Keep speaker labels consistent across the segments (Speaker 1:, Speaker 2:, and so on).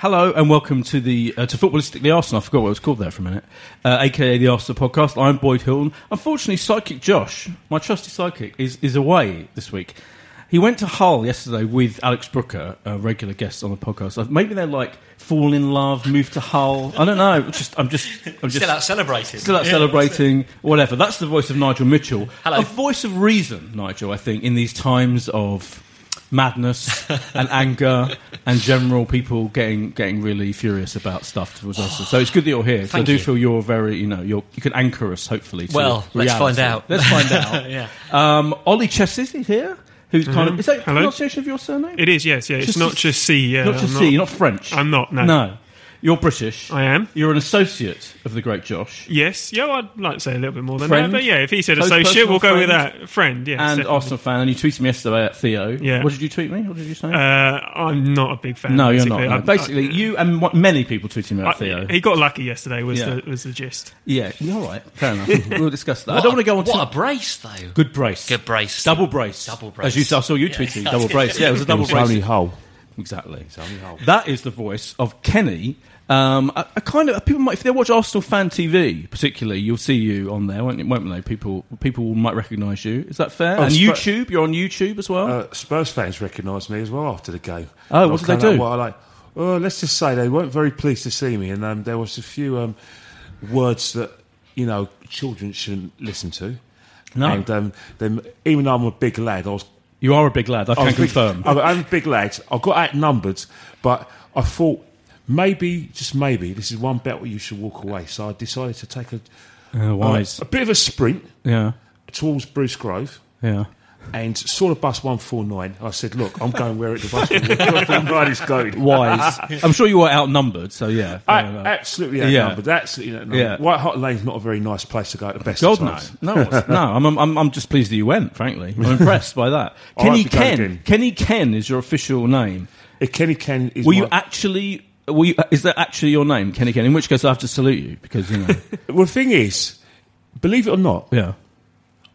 Speaker 1: Hello and welcome to the uh, to Footballistically Arsenal. I forgot what it was called there for a minute. Uh, AKA the Arsenal podcast. I'm Boyd Hilton. Unfortunately, Psychic Josh, my trusty psychic, is is away this week. He went to Hull yesterday with Alex Brooker, a regular guest on the podcast. Uh, Maybe they're like fall in love, move to Hull. I don't know. Just I'm just I'm just
Speaker 2: Still out celebrating.
Speaker 1: Still out
Speaker 2: Yeah.
Speaker 1: celebrating, whatever. That's the voice of Nigel Mitchell.
Speaker 2: Hello.
Speaker 1: A voice of reason, Nigel, I think, in these times of madness and anger and general people getting getting really furious about stuff towards us. So it's good that you're here. 'cause I do
Speaker 2: you.
Speaker 1: feel you're very, you know, you're, you can anchor us, hopefully. To
Speaker 2: Well, let's find out.
Speaker 1: Let's find out.
Speaker 2: Yeah.
Speaker 1: Um, Olly Chessis is here. Who's kind of, is that
Speaker 3: Hello.
Speaker 1: pronunciation of your surname?
Speaker 3: It is, yes, yeah. It's
Speaker 1: Just-
Speaker 3: not just C. Yeah,
Speaker 1: not
Speaker 3: I'm
Speaker 1: just C, you're not French.
Speaker 3: I'm not. No.
Speaker 1: No. You're British.
Speaker 3: I am.
Speaker 1: You're an associate of the great Josh.
Speaker 3: Yes, yeah. I'd like to say a little bit more than
Speaker 1: Friend?
Speaker 3: that, but yeah, if he said
Speaker 1: Close
Speaker 3: associate,
Speaker 1: personal
Speaker 3: we'll go with
Speaker 1: friend?
Speaker 3: that. Friend, yes.
Speaker 1: and
Speaker 3: definitely.
Speaker 1: Arsenal fan, and you tweeted me yesterday at Theo.
Speaker 3: Yeah.
Speaker 1: What did you tweet me? What did you say?
Speaker 3: Uh, I'm not a big fan.
Speaker 1: no, you're
Speaker 3: basically.
Speaker 1: not. no.
Speaker 3: I-
Speaker 1: Basically,
Speaker 3: I-
Speaker 1: you and what, many people tweeted me
Speaker 3: I-
Speaker 1: at Theo.
Speaker 3: he got lucky yesterday. Was
Speaker 1: Yeah.
Speaker 3: the was the gist?
Speaker 1: yeah, you're all right. Fair enough. we'll discuss that. I don't want to go on
Speaker 2: What
Speaker 1: too
Speaker 2: a brace, though.
Speaker 1: Good brace.
Speaker 2: Good brace.
Speaker 1: Double brace.
Speaker 2: Double brace.
Speaker 1: As you saw, I saw you
Speaker 2: Yeah.
Speaker 1: tweeting. Double brace. Yeah, it was a double brace.
Speaker 4: only Hull.
Speaker 1: Exactly. That is the voice of Kenny. Um, a, a kind of people might, if they watch Arsenal fan TV, particularly, you'll see you on there, won't, won't they? People, people might recognise you. Is that fair?
Speaker 4: Oh,
Speaker 1: and YouTube, you're on YouTube as well.
Speaker 4: Uh, Spurs fans recognised me as well after the game.
Speaker 1: Oh, what did they do?
Speaker 4: Well, like, oh, let's just say they weren't very pleased to see me, and um, there was a few um, words that you know children shouldn't listen to.
Speaker 1: No.
Speaker 4: and um, then even though I'm a big lad, I was.
Speaker 1: you are a big lad. I
Speaker 4: I
Speaker 1: can
Speaker 4: big-
Speaker 1: confirm.
Speaker 4: I'm I'm a big lad. I got outnumbered, but I thought maybe, just maybe, this is one bet where you should walk away. So I decided to take a,
Speaker 1: Uh, wise.
Speaker 4: a bit of a sprint
Speaker 1: yeah.
Speaker 4: towards Bruce Grove.
Speaker 1: Yeah.
Speaker 4: and saw the bus 149. I said, Look, I'm going where it, the bus 149 is going.
Speaker 1: Wise. I'm sure you were outnumbered, so yeah.
Speaker 4: I, absolutely
Speaker 1: Yeah.
Speaker 4: outnumbered. Absolutely outnumbered.
Speaker 1: Yeah.
Speaker 4: White Hart Lane's not a very nice place to go at the best
Speaker 1: God
Speaker 4: of
Speaker 1: no,
Speaker 4: times.
Speaker 1: no, it's- no. I'm, I'm, I'm just pleased that you went. Frankly, I'm impressed by that. Kenny Ken. Kenny Ken is your official name.
Speaker 4: If Kenny Ken is
Speaker 1: Were you actually? You, is that actually your name, Kenny Ken? In which case, I have to salute you because you know.
Speaker 4: Well, the thing is, believe it or not,
Speaker 1: yeah.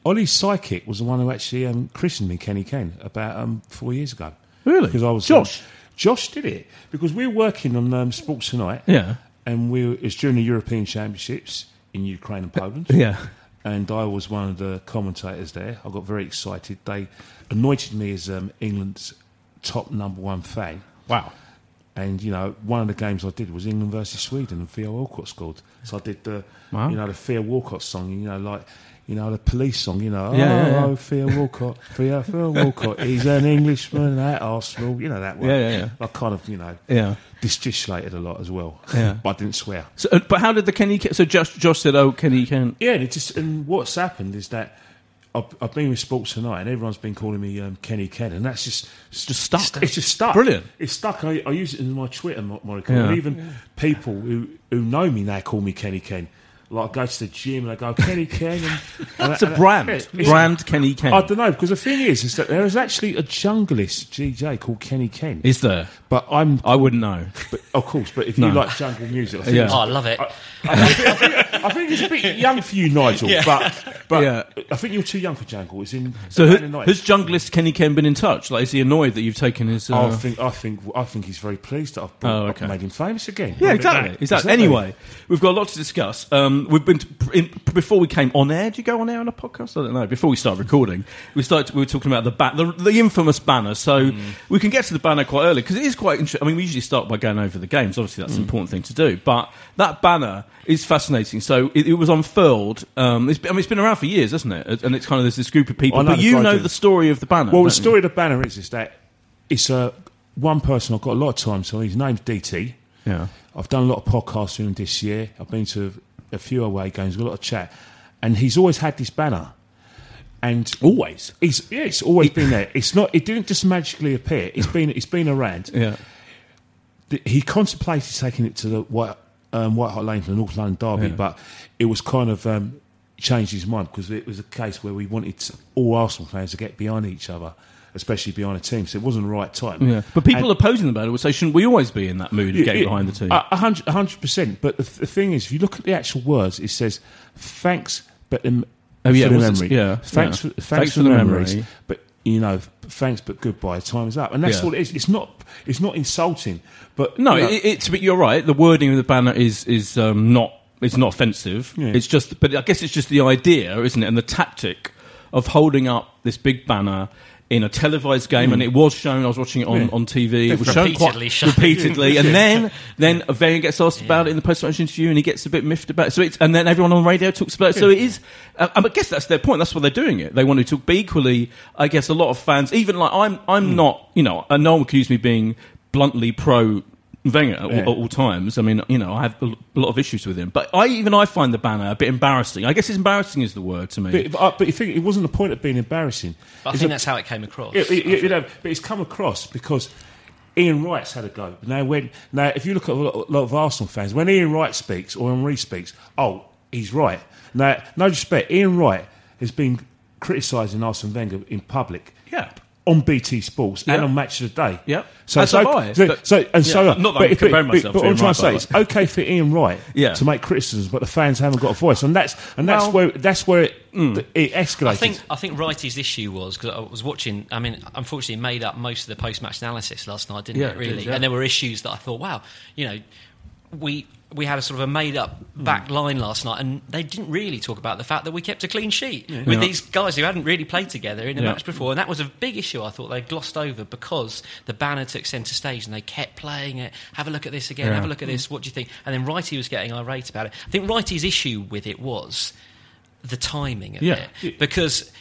Speaker 4: Ollie's psychic was the one who actually um, christened me Kenny Ken about um, four years ago.
Speaker 1: Really?
Speaker 4: Because I was um,
Speaker 1: Josh.
Speaker 4: Josh did it because we were working on um, Sports Tonight.
Speaker 1: Yeah.
Speaker 4: And we were, it was during the European Championships in Ukraine and Poland.
Speaker 1: Yeah.
Speaker 4: and I was one of the commentators there. I got very excited. They anointed me as um, England's top number one fan.
Speaker 1: Wow.
Speaker 4: And you know, one of the games I did was England versus Sweden, and Theo Walcott scored. So I did the,
Speaker 1: Wow.
Speaker 4: you know, the Theo Walcott song. You know, like, you know, the police song. You know,
Speaker 1: Yeah, yeah, yeah.
Speaker 4: oh, Theo Walcott, Theo, Theo Walcott. He's an Englishman at Arsenal. You know that one.
Speaker 1: Yeah, yeah, yeah.
Speaker 4: I kind of, you know,
Speaker 1: Yeah.
Speaker 4: gesticulated a lot as well.
Speaker 1: Yeah.
Speaker 4: but I didn't swear.
Speaker 1: So, uh, but how did the Kenny? Ken, so Josh, Josh said, "Oh, Kenny Ken."
Speaker 4: Yeah, and it just and what's happened is that I've, I've been with Sports Tonight, and everyone's been calling me um, Kenny Ken, and that's just it's
Speaker 1: just stuck.
Speaker 4: It's just stuck.
Speaker 1: Brilliant.
Speaker 4: It's stuck. I, I use it in my Twitter, Monica,
Speaker 1: Yeah.
Speaker 4: even people who who know me now call me Kenny Ken. Like I go to the gym and I go Kenny Ken, and, and
Speaker 1: It's a
Speaker 4: and-
Speaker 1: brand.
Speaker 4: it's-
Speaker 1: brand Kenny Ken.
Speaker 4: I don't know because the thing is, is that there is actually a junglist DJ called Kenny Ken,
Speaker 1: is there?
Speaker 4: But I'm
Speaker 1: I wouldn't know.
Speaker 4: but, of course, but if
Speaker 1: No.
Speaker 4: you like jungle music, I think
Speaker 1: Yeah.
Speaker 2: Oh, I love it.
Speaker 4: I think, I, think, I think it's a bit young for you, Nigel. But but
Speaker 1: Yeah.
Speaker 4: I think you're too young for jungle. It's in
Speaker 1: So,
Speaker 4: around
Speaker 1: who,
Speaker 4: the 90s.
Speaker 1: has junglist Kenny Ken been in touch? Like, is he annoyed that you've taken his? Uh,
Speaker 4: I think I think I think he's very pleased that I've, brought,
Speaker 1: Oh, okay.
Speaker 4: I've made him famous again.
Speaker 1: Yeah,
Speaker 4: Look at
Speaker 1: exactly.
Speaker 4: that.
Speaker 1: Exactly.
Speaker 4: Exactly.
Speaker 1: Anyway, we've got a lot to discuss. Um, we've been to, in, before we came on air. Did you go on air on a podcast? I don't know. Before we start recording, we started. We were talking about the ba- the, the infamous banner. So
Speaker 4: Mm.
Speaker 1: we can get to the banner quite early because it is quite interesting. I mean, we usually start by going over the games. Obviously,
Speaker 4: Mm.
Speaker 1: that's an important thing to do. But that banner is fascinating. So it, it was unfurled. Um, it's, I mean, it's been around for years, hasn't it? And it's kind of there's this group of people.
Speaker 4: Know
Speaker 1: But you know the story of the banner.
Speaker 4: Well, the
Speaker 1: don't you?
Speaker 4: story of the banner is is that it's uh, one person I've got a lot of time. So his name's DT.
Speaker 1: Yeah.
Speaker 4: I've done a lot of podcasts with him this year. I've been to a few away games, got a lot of chat, and he's always had this banner. And
Speaker 1: Always.
Speaker 4: he's yeah, it's always been there. It's not. It didn't just magically appear. It's been. It's been around.
Speaker 1: Yeah.
Speaker 4: th- he contemplated taking it to the White, um, White Hart Lane for the North London Derby,
Speaker 1: Yeah.
Speaker 4: but it was kind of um, changed his mind because it was a case where we wanted to- all Arsenal fans to get behind each other, especially behind a team. So it wasn't the right time.
Speaker 1: Yeah. But people
Speaker 4: And-
Speaker 1: opposing the banner would say, shouldn't we always be in that mood of getting
Speaker 4: Yeah,
Speaker 1: behind the team?
Speaker 4: Hundred, percent. But the, th- the thing is, if you look at the actual words, it says thanks, but the,
Speaker 1: Oh, yeah,
Speaker 4: for the memory.
Speaker 1: yeah,
Speaker 4: thanks,
Speaker 1: yeah.
Speaker 4: For, thanks, for, the memories. But you know, thanks, but goodbye. Time's up, and that's
Speaker 1: Yeah.
Speaker 4: all it is. It's not. It's not insulting. But
Speaker 1: No,
Speaker 4: you know,
Speaker 1: it, it's but you're right. The wording of the banner is is um, not it's not offensive.
Speaker 4: Yeah.
Speaker 1: It's just, but I guess it's just the idea, isn't it? And the tactic of holding up this big banner in a televised game, and it was shown. I was watching it on,
Speaker 4: Yeah.
Speaker 1: on TV. It was shown
Speaker 2: Repeatedly
Speaker 1: quite
Speaker 2: shown.
Speaker 1: repeatedly, and then then Wenger gets asked about it in the post-match interview, and he gets a bit miffed about it. So it's and then everyone on the radio talks about it. So it is. Uh, I guess that's their point. That's why they're doing it. They want to talk. But equally, I guess a lot of fans, even like I'm, I'm
Speaker 4: Hmm.
Speaker 1: not. You know, and no one accuse me being bluntly pro Wenger at,
Speaker 4: Yeah.
Speaker 1: all, at all times. I mean, you know, I have a a lot of issues with him, but I even I find the banner a bit embarrassing. I guess it's embarrassing is the word to me.
Speaker 4: But, but, uh, but you think it wasn't the point of being embarrassing.
Speaker 2: But I
Speaker 4: It's
Speaker 2: think
Speaker 4: a-
Speaker 2: that's how it came across.
Speaker 4: It- it- you know, but it's come across because Ian Wright's had a go. Now, when now, if you look at a lot, a lot of Arsenal fans, when Ian Wright speaks or Henry speaks, oh, he's right. Now, no disrespect, Ian Wright has been criticising Arsene Wenger in public.
Speaker 1: Yeah.
Speaker 4: On BT Sports and on Match of the Day.
Speaker 1: Yeah.
Speaker 4: So,
Speaker 1: As
Speaker 4: so,
Speaker 1: have I,
Speaker 4: so,
Speaker 1: but-
Speaker 4: so and
Speaker 1: yeah,
Speaker 4: so,
Speaker 1: not that I'm
Speaker 4: but, if-
Speaker 1: comparing
Speaker 4: but-
Speaker 1: myself
Speaker 4: but
Speaker 1: to
Speaker 4: what I'm
Speaker 1: Ian
Speaker 4: trying to
Speaker 1: by
Speaker 4: say
Speaker 1: the
Speaker 4: is okay for Ian Wright
Speaker 1: Yeah.
Speaker 4: to make criticisms, but the fans haven't got a voice, and that's and that's
Speaker 1: Well-
Speaker 4: where that's where it, mm. it escalated.
Speaker 2: I think I think Wrighty's issue was because I was watching. I mean, unfortunately, it made up most of the post-match analysis last night, didn't
Speaker 1: Yeah,
Speaker 2: it?
Speaker 1: it
Speaker 2: Really,
Speaker 1: did, yeah.
Speaker 2: and there were issues that I thought, wow, you know, we we had a sort of a made-up
Speaker 1: Hmm.
Speaker 2: back line last night, and they didn't really talk about the fact that we kept a clean sheet with
Speaker 1: Yeah.
Speaker 2: these guys who hadn't really played together in a
Speaker 1: Yeah.
Speaker 2: match before, and that was a big issue. I thought they glossed over because the banner took centre stage and they kept playing it. Have a look at this again.
Speaker 1: Yeah.
Speaker 2: Have a look at this. What do you think? And then Wrighty was getting irate about it. I think Wrighty's issue with it was the timing of
Speaker 1: Yeah.
Speaker 2: it because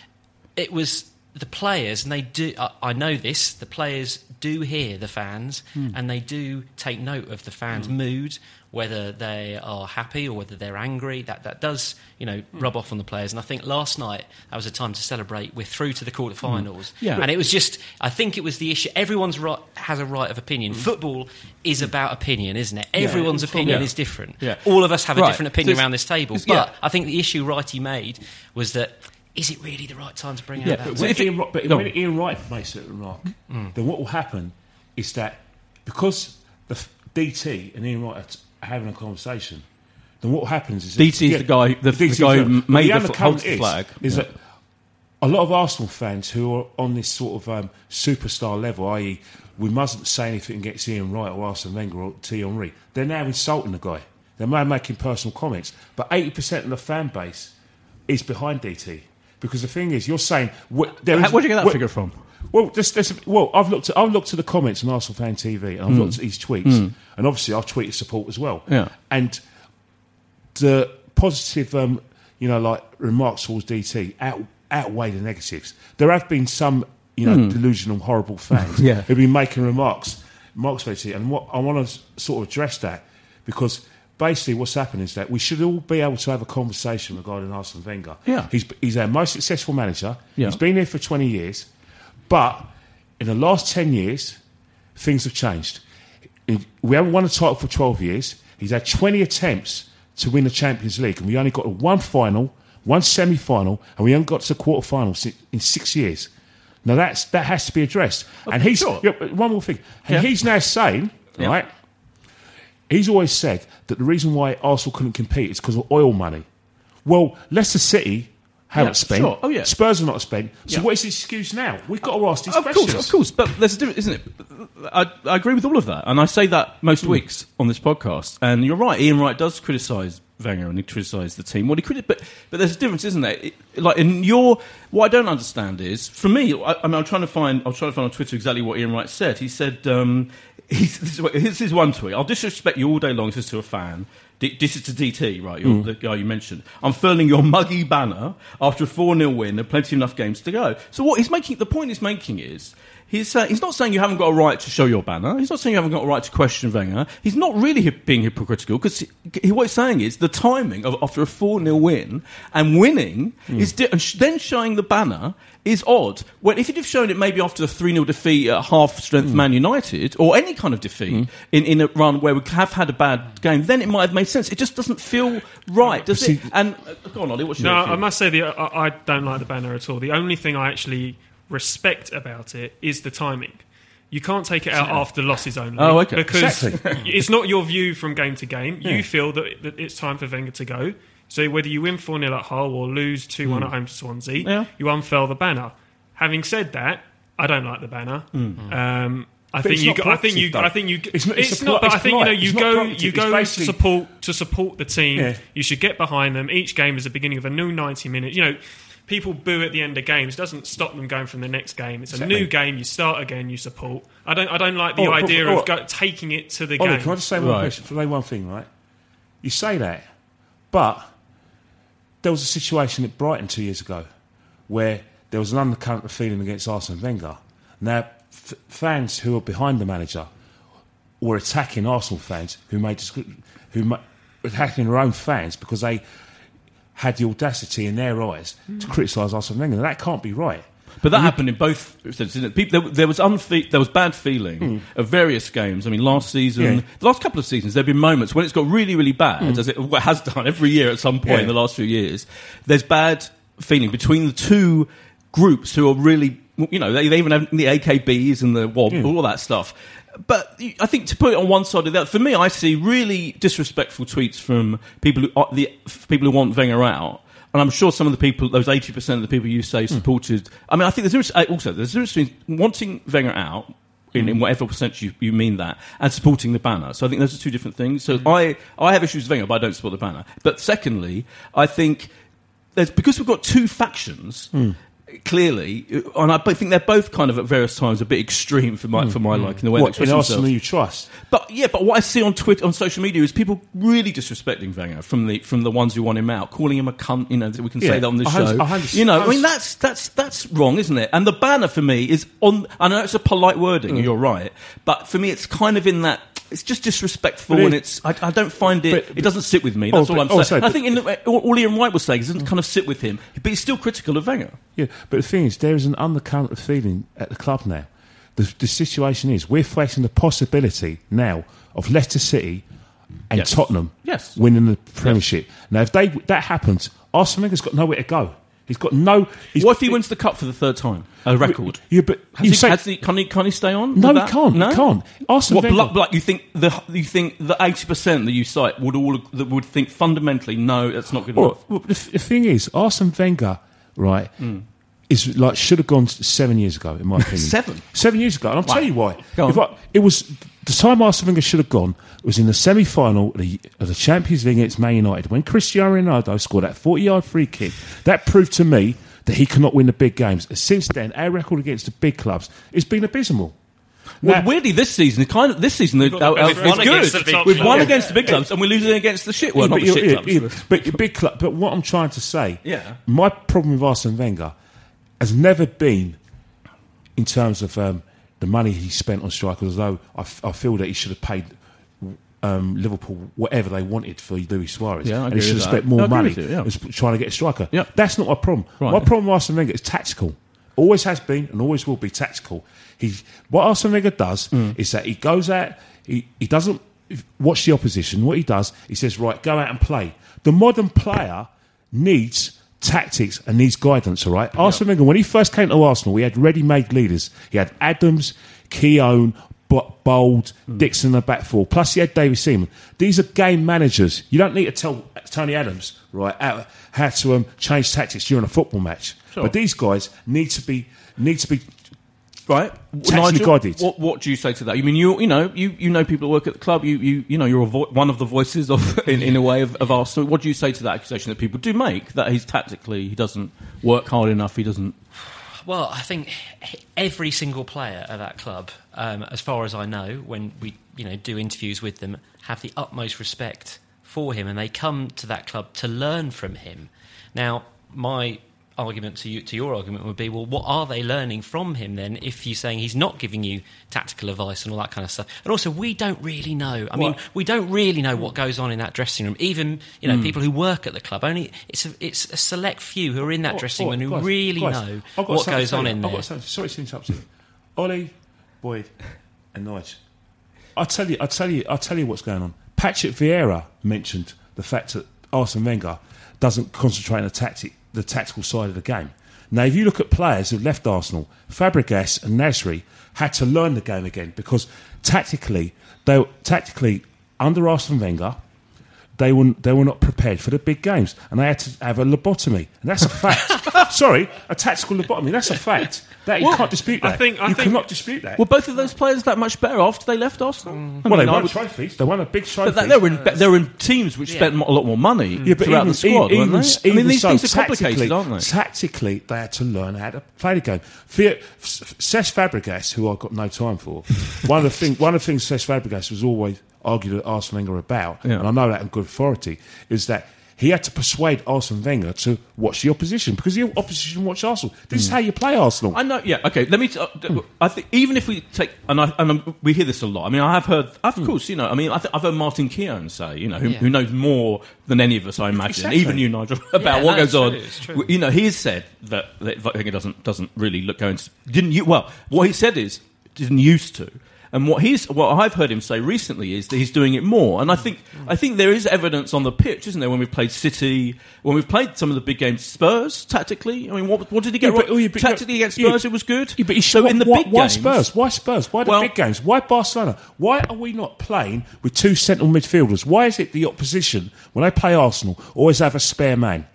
Speaker 2: it was the players, and they do. I, I know this. The players do hear the fans,
Speaker 1: Hmm.
Speaker 2: and they do take note of the fans' mood, whether they are happy or whether they're angry. That that does, you know,
Speaker 1: Hmm.
Speaker 2: rub off on the players. And I think last night that was a time to celebrate. We're through to the quarterfinals,
Speaker 1: Hmm. Yeah.
Speaker 2: and it was just. I think it was the issue. Everyone's right has a right of opinion.
Speaker 1: Hmm.
Speaker 2: Football is about opinion, isn't it? Everyone's opinion
Speaker 1: Yeah.
Speaker 2: is different.
Speaker 1: Yeah.
Speaker 2: All of us have a different opinion
Speaker 1: it's-
Speaker 2: around this table, but
Speaker 1: yeah.
Speaker 2: I think the issue Wrighty made was that is it really the right time to bring out
Speaker 1: Yeah,
Speaker 2: that?
Speaker 4: But
Speaker 1: So
Speaker 4: when,
Speaker 1: if it-
Speaker 4: Ian, Wright- but
Speaker 1: go
Speaker 4: when
Speaker 1: on.
Speaker 4: Ian Wright makes that remark, then what will happen is that because the DT and Ian Wright are t- are having a conversation, then what happens is
Speaker 1: DT is the guy- the- the guy who made the
Speaker 4: undercurrent
Speaker 1: f- holds the
Speaker 4: is-
Speaker 1: flag.
Speaker 4: Is
Speaker 1: Yeah.
Speaker 4: that a lot of Arsenal fans who are on this sort of um, superstar level, i.e., we mustn't say anything against Ian Wright or Arsene Wenger or T. Henry, they're now insulting the guy. They're now making personal comments. But 80% of the fan base is behind DT. Because the thing is, you're saying. What, there
Speaker 1: How- Where'd you get that figure from?
Speaker 4: Well, this, this, well, I've looked. At, I've looked at the comments on Arsenal Fan TV, and I've hmm. looked at his tweets, hmm. and obviously I've tweeted support as well.
Speaker 1: Yeah.
Speaker 4: And the positive, um, you know, like remarks towards DT out, outweigh the negatives. There have been some, you know, hmm. delusional, horrible fans
Speaker 1: Yeah.
Speaker 4: who've been making remarks, remarks DT, and what I want to sort of address that because. Basically, what's happened is that we should all be able to have a conversation regarding Arsene Wenger.
Speaker 1: Yeah.
Speaker 4: He's, he's our most successful manager.
Speaker 1: Yeah.
Speaker 4: He's been here for 20 years. But in the last 10 years, things have changed. We haven't won a title for 12 years. He's had 20 attempts to win the Champions League, and we only got one final, one semi final, and we haven't got to the quarter final in six years. Now, that's, that has to be addressed. Oh, and he's,
Speaker 1: sure.
Speaker 4: yeah, one more thing. And
Speaker 1: Yeah.
Speaker 4: he's now saying,
Speaker 1: Yeah.
Speaker 4: right, he's always said that the reason why Arsenal couldn't compete is because of oil money. Well, Leicester City haven't
Speaker 1: Yeah,
Speaker 4: spent.
Speaker 1: sure. Oh, yeah.
Speaker 4: Spurs are not spent. So
Speaker 1: Yeah.
Speaker 4: what is the excuse now? We've got to ask these
Speaker 1: Of
Speaker 4: questions.
Speaker 1: course, of course, but there's a difference, isn't it? I, I agree with all of that, and I say that most weeks on this podcast. And you're right, Ian Wright does criticise Wenger and he criticised the team. Well, he criti- but but there's a difference, isn't there? It, like in your, what I don't understand is, for me, I, I mean, I'm trying to find, I'm trying to find on Twitter exactly what Ian Wright said. He said, um, this, is, this is one tweet. I'll disrespect you all day long. This is to a fan. D- This is to DT, right? You're hmm. the guy you mentioned. I'm furling your muggy banner after a 4 0 win and plenty enough games to go. So, what he's making, the point he's making is, He's saying he's not saying you haven't got a right to show your banner. He's not saying you haven't got a right to question Wenger. He's not really hip- being hypocritical because he, he- what he's saying is the timing of after a four 0 win and winning
Speaker 4: Hmm.
Speaker 1: is di- and sh- then showing the banner is odd. When if you'd have shown it maybe after a three 0 defeat at half strength
Speaker 4: Hmm.
Speaker 1: Man United or any kind of defeat in, in a run where we have had a bad game, then it might have made sense. It just doesn't feel right, does it? And uh, go on, Olly. What's your
Speaker 3: No. I must say the I, I don't like the banner at all. The only thing I actually respect about it is the timing. You can't take it out after losses only.
Speaker 1: Oh, okay.
Speaker 3: Because
Speaker 4: Exactly.
Speaker 3: it's not your view from game to game. You feel that, that it's time for Wenger to go. So whether you win 4 0 at Hull or lose 2 1 at home to Swansea,
Speaker 1: Yeah.
Speaker 3: you unfurl the banner. Having said that, I don't like the banner. Um, I think you. I think you.
Speaker 4: though.
Speaker 3: I think you.
Speaker 4: It's not- it's a
Speaker 3: not. But I
Speaker 4: it's
Speaker 3: think you know. You
Speaker 4: It's
Speaker 3: go. You go to support to support the team.
Speaker 4: Yeah.
Speaker 3: You should get behind them. Each game is the beginning of a new ninety minutes. You know, people boo at the end of games. Doesn't stop them going from the next game. It's a
Speaker 4: Exactly.
Speaker 3: new game. You start again. You support. I don't. I don't like the
Speaker 4: Oh, oh
Speaker 3: idea
Speaker 4: oh,
Speaker 3: of go, taking it to the
Speaker 4: Olly,
Speaker 3: game.
Speaker 4: can I just say one
Speaker 1: Right.
Speaker 4: question? Say one thing, right? You say that, but there was a situation at Brighton two years ago where there was an undercurrent of feeling against Arsene Wenger. Now, f- fans who are behind the manager were attacking Arsenal fans who made who ma- attacking their own fans because they had the audacity in their eyes to criticise Arsene Wenger. That can't be right.
Speaker 1: But that happened in both senses. People, there, there was unfe- there was bad feeling of various games. I mean, last season.
Speaker 4: Yeah.
Speaker 1: the last couple of seasons, there have been moments when it's got really, really bad, as it has done every year at some point.
Speaker 4: Yeah.
Speaker 1: in the last few years. There's bad feeling between the two groups who are really, you know, they, they even have the AKBs and the WOB,
Speaker 4: Hmm.
Speaker 1: all that stuff. But I think to put it on one side of that, for me, I see really disrespectful tweets from people who uh, the people who want Wenger out. And I'm sure some of the people, those 80% of the people you say hmm. supported. I mean, I think there's uh, also there's a difference between wanting Wenger out in, in hmm. whatever percentage you, you mean that, and supporting the banner. So I think those are two different things. So hmm. I, I have issues with Wenger, but I don't support the banner. But secondly, I think there's, because we've got two factions, clearly, and I think they're both kind of at various times a bit extreme for my, for my liking, the way they
Speaker 4: What,
Speaker 1: express
Speaker 4: in
Speaker 1: themselves.
Speaker 4: Arsenal you trust?
Speaker 1: But yeah, but what I see on Twitter, on social media, is people really disrespecting Wenger from the from the ones who want him out, calling him a cunt. You know, we can say that on the
Speaker 4: a
Speaker 1: show. you know, I mean that's that's that's wrong, isn't it? And the banner for me is on. I know it's a polite wording.
Speaker 4: Mm.
Speaker 1: You're right, but for me, it's kind of in that. It's just disrespectful,
Speaker 4: But it-
Speaker 1: and it's. I, I don't find it.
Speaker 4: but-
Speaker 1: it doesn't sit with me.
Speaker 4: Oh,
Speaker 1: That's all
Speaker 4: but
Speaker 1: I'm oh, saying.
Speaker 4: also-
Speaker 1: And I
Speaker 4: but-
Speaker 1: think in the, all, all Ian Wright was saying is it doesn't kind of sit with him, but he's still critical of Wenger.
Speaker 4: Yeah, but the thing is, there is an undercurrent of feeling at the club now. The, the situation is, we're facing the possibility now of Leicester City and
Speaker 1: Yes.
Speaker 4: Tottenham
Speaker 1: Yes.
Speaker 4: winning the Premiership. Now, if they that happens, Arsenal Wenger's got nowhere to go. He's got no. He's
Speaker 1: what if he wins the cup for the third time? A record.
Speaker 4: Yeah, but
Speaker 1: Has he,
Speaker 4: say
Speaker 1: has he, can he can he stay on?
Speaker 4: no, he can't.
Speaker 1: No?
Speaker 4: He can't. Arsene
Speaker 1: What,
Speaker 4: Wenger.
Speaker 1: like, you think the you think the eighty percent that you cite would all that would think fundamentally no, that's not good
Speaker 4: Well,
Speaker 1: enough.
Speaker 4: well, the, the thing is, Arsene Wenger, right, hmm. is like should have gone seven years ago, in my opinion.
Speaker 1: Seven?
Speaker 4: seven years ago, and I'll tell you why.
Speaker 1: Go on.
Speaker 4: If I- it was the time Arsene Wenger should have gone was in the semi-final of the, of the Champions League against Man United when Cristiano Ronaldo scored that forty-yard free kick. That proved to me that he cannot win the big games. Since then, our record against the big clubs has been abysmal.
Speaker 1: Well,
Speaker 4: Now-
Speaker 1: weirdly, this season, it's kind of this season, the,
Speaker 3: got the
Speaker 1: uh,
Speaker 3: best
Speaker 1: it's good.
Speaker 3: the
Speaker 1: We've won
Speaker 3: Yeah.
Speaker 1: against the big clubs, and we're losing against the shit. Well, not the
Speaker 4: but,
Speaker 1: shit
Speaker 4: you-
Speaker 1: clubs.
Speaker 4: yeah, but your big club. But what I'm trying to say,
Speaker 1: Yeah.
Speaker 4: my problem with Arsene Wenger has never been in terms of um, the money he spent on strikers. Although I, f- I feel that he should have paid um, Liverpool whatever they wanted for Luis Suarez,
Speaker 1: Yeah, I
Speaker 4: and he should have spent more
Speaker 1: agree
Speaker 4: money
Speaker 1: you, yeah.
Speaker 4: trying to get a striker.
Speaker 1: Yeah.
Speaker 4: That's not my problem.
Speaker 1: Right.
Speaker 4: My problem with Arsene Wenger is tactical. Always has been and always will be tactical. He, what Arsene Wenger does
Speaker 1: Mm.
Speaker 4: is that he goes out, he, he doesn't watch the opposition. What he does, he says, right, go out and play. The modern player needs tactics and needs guidance, all right? Arsene Wenger, when he first came to Arsenal, he had ready-made leaders. He had Adams, Keown, Bo- Bould,
Speaker 1: Mm.
Speaker 4: Dixon in the back four. Plus, he had David Seaman. These are game managers. You don't need to tell Tony Adams, right, how, how to um, change tactics during a football match.
Speaker 1: Sure.
Speaker 4: But these guys need to be need to be
Speaker 1: right?
Speaker 4: Tactically guided.
Speaker 1: What, what do you say to that? You mean you you know you, you know people who work at the club. You you, you know you're a vo- one of the voices of in, in a way of, of Arsenal. What do you say to that accusation that people do make that he's tactically he doesn't work hard enough. He doesn't.
Speaker 2: Well, I think every single player at that club, um, as far as I know, when we you know do interviews with them, have the utmost respect for him, and they come to that club to learn from him. Now, my argument to you, to your argument would be, well, what are they learning from him then? If you're saying he's not giving you tactical advice and all that kind of stuff, and also we don't really know. I mean, we don't really know what goes on in that dressing room. Even you know hmm. people who work at the club. Only it's a, it's a select few who are in that
Speaker 4: Oh,
Speaker 2: dressing
Speaker 4: oh,
Speaker 2: room who
Speaker 4: guys,
Speaker 2: really
Speaker 4: guys,
Speaker 2: know what goes on in there.
Speaker 4: sorry to interrupt you. Olly, Boyd, and Nigel. I tell you, I tell you, I tell you what's going on. Patrick Vieira mentioned the fact that Arsene Wenger doesn't concentrate on the tactic, the tactical side of the game. Now, if you look at players who left Arsenal, Fabregas and Nasri had to learn the game again because tactically, they were, tactically under Arsene Wenger, they were they were not prepared for the big games, and they had to have a lobotomy, and that's a fact. Sorry, a tactical lobotomy. That's a fact. That you
Speaker 1: Well,
Speaker 4: can't dispute
Speaker 3: I
Speaker 4: that.
Speaker 3: think- I
Speaker 4: you
Speaker 3: think-
Speaker 4: cannot dispute that.
Speaker 1: Were both of those players that much better after they left Arsenal? Mm. I
Speaker 4: well,
Speaker 1: mean,
Speaker 4: they won
Speaker 1: would-
Speaker 4: trophies. They won a big trophy.
Speaker 1: But they, they were in they were in teams which spent a lot more money
Speaker 4: Yeah, but
Speaker 1: throughout
Speaker 4: even,
Speaker 1: the squad,
Speaker 4: even,
Speaker 1: weren't they? I mean, these
Speaker 4: so,
Speaker 1: things are complicated, aren't they?
Speaker 4: Tactically, they had to learn how to play the game. Fe- F- Cesc Fabregas, who I've got no time for, one of the thing, one of the things Cesc Fabregas was always argued at Arsene Wenger about,
Speaker 1: Yeah.
Speaker 4: and I know that in good authority, is that he had to persuade Arsene Wenger to watch the opposition because the opposition watch Arsenal. This is how you play Arsenal.
Speaker 1: Hmm. I know. Yeah. Okay. Let me. T- uh, d- I think even if we take and I and um, we hear this a lot. I mean, I have heard. Of
Speaker 4: Hmm.
Speaker 1: course, you know. I mean, I th- I've heard Martin Keown say, you know, who,
Speaker 2: Yeah.
Speaker 1: who knows more than any of us, I imagine,
Speaker 4: Exactly.
Speaker 1: even you, Nigel, about
Speaker 2: Yeah,
Speaker 1: what goes
Speaker 2: it's
Speaker 1: on.
Speaker 2: it's true.
Speaker 1: You know, he has said that that Wenger doesn't doesn't really look going. To, didn't you? Well, what he said is didn't used to. And what he's what I've heard him say recently is that he's doing it more. And I think I think there is evidence on the pitch, isn't there? When we've played City, when we've played some of the big games, Spurs tactically. I mean, what, what did he get
Speaker 4: Yeah,
Speaker 1: wrong?
Speaker 4: oh, yeah,
Speaker 1: tactically against
Speaker 4: yeah,
Speaker 1: Spurs, it was good.
Speaker 4: Yeah, but
Speaker 1: so
Speaker 4: should-
Speaker 1: in the
Speaker 4: why,
Speaker 1: big
Speaker 4: why
Speaker 1: games,
Speaker 4: Spurs? Why Spurs? Why the
Speaker 1: Well-
Speaker 4: big games? Why Barcelona? Why are we not playing with two central midfielders? Why is it the opposition when they play Arsenal always have a spare man?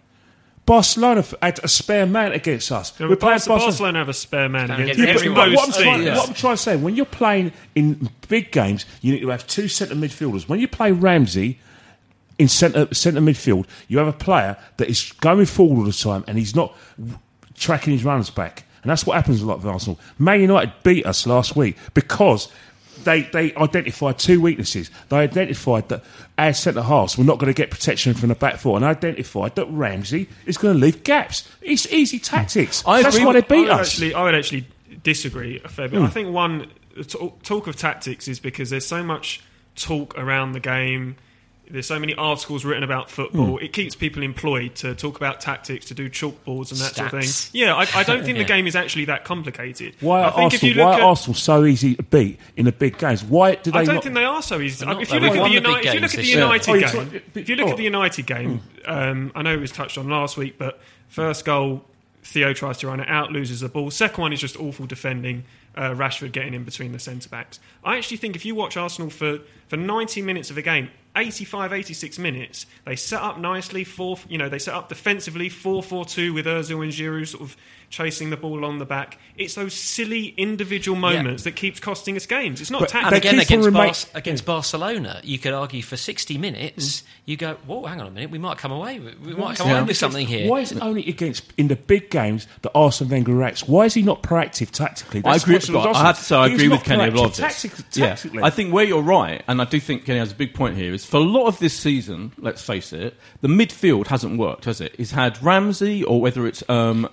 Speaker 4: Barcelona f- had a spare man against us.
Speaker 3: No,
Speaker 4: We're playing
Speaker 3: Barcelona,
Speaker 4: Barcelona.
Speaker 3: Barcelona have a spare man
Speaker 2: Can't
Speaker 3: against
Speaker 4: Yeah,
Speaker 2: everyone.
Speaker 4: what, I'm trying,
Speaker 3: teams.
Speaker 1: Yeah.
Speaker 4: what I'm trying to say, when you're playing in big games, you need to have two centre midfielders. When you play Ramsey in centre centre midfield, you have a player that is going forward all the time and he's not tracking his runs back. And that's what happens a lot with Arsenal. Man United beat us last week because they, they identified two weaknesses. They identified that our centre halves were not going to get protection from the back four, and identified that Ramsey is going to leave gaps. It's easy tactics.
Speaker 1: I
Speaker 4: That's
Speaker 1: agree
Speaker 4: why they beat
Speaker 3: I
Speaker 4: us.
Speaker 3: Actually, I would actually disagree a fair bit. I hmm. think one talk of tactics is because there's so much talk around the game. There's so many articles written about football. It keeps people employed to talk about tactics, to do chalkboards and that sort of thing. Yeah, I, I don't think
Speaker 2: Yeah.
Speaker 3: the game is actually that complicated.
Speaker 4: Why
Speaker 3: I
Speaker 4: are,
Speaker 3: think if
Speaker 4: Arsenal,
Speaker 3: you look
Speaker 4: why
Speaker 3: at,
Speaker 4: are Arsenal so easy to beat in the big games? Why do they
Speaker 3: I don't
Speaker 4: not?
Speaker 3: think they are so easy.
Speaker 2: not,
Speaker 3: If you
Speaker 2: though.
Speaker 3: look at
Speaker 2: won
Speaker 3: the
Speaker 2: the
Speaker 3: United, if you look at the. United game,
Speaker 4: talk- but-
Speaker 3: if you look
Speaker 4: oh.
Speaker 3: at the United game, um, I know it was touched on last week, but first goal, Theo tries to run it out, loses the ball. Second one is just awful defending. Uh, Rashford getting in between the centre backs. I actually think if you watch Arsenal for, for 90 minutes of a game, 85, 86 minutes, they set up nicely. Four, you know, they set up defensively, 4-4-2 with Özil and Giroud sort of chasing the ball on the back. It's those silly individual moments that keeps costing us games. It's not
Speaker 4: But
Speaker 3: tactics.
Speaker 2: And again, against,
Speaker 4: remi-
Speaker 2: Bar- against Barcelona, you could argue for 60 minutes, you go, whoa, hang on a minute, we might come away with, we might come
Speaker 1: Yeah.
Speaker 2: away with something here.
Speaker 4: Why is it only against in the big games that Arsene Wenger reacts? Why is he not proactive tactically?
Speaker 1: I agree.
Speaker 4: the question
Speaker 1: I have to say, I agree with Kenny a lot of this.
Speaker 4: tactic-
Speaker 1: Yeah. I think where you're right, and I do think Kenny has a big point here, is for a lot of this season, let's face it, the midfield hasn't worked, has it? It's had Ramsey, or whether it's um,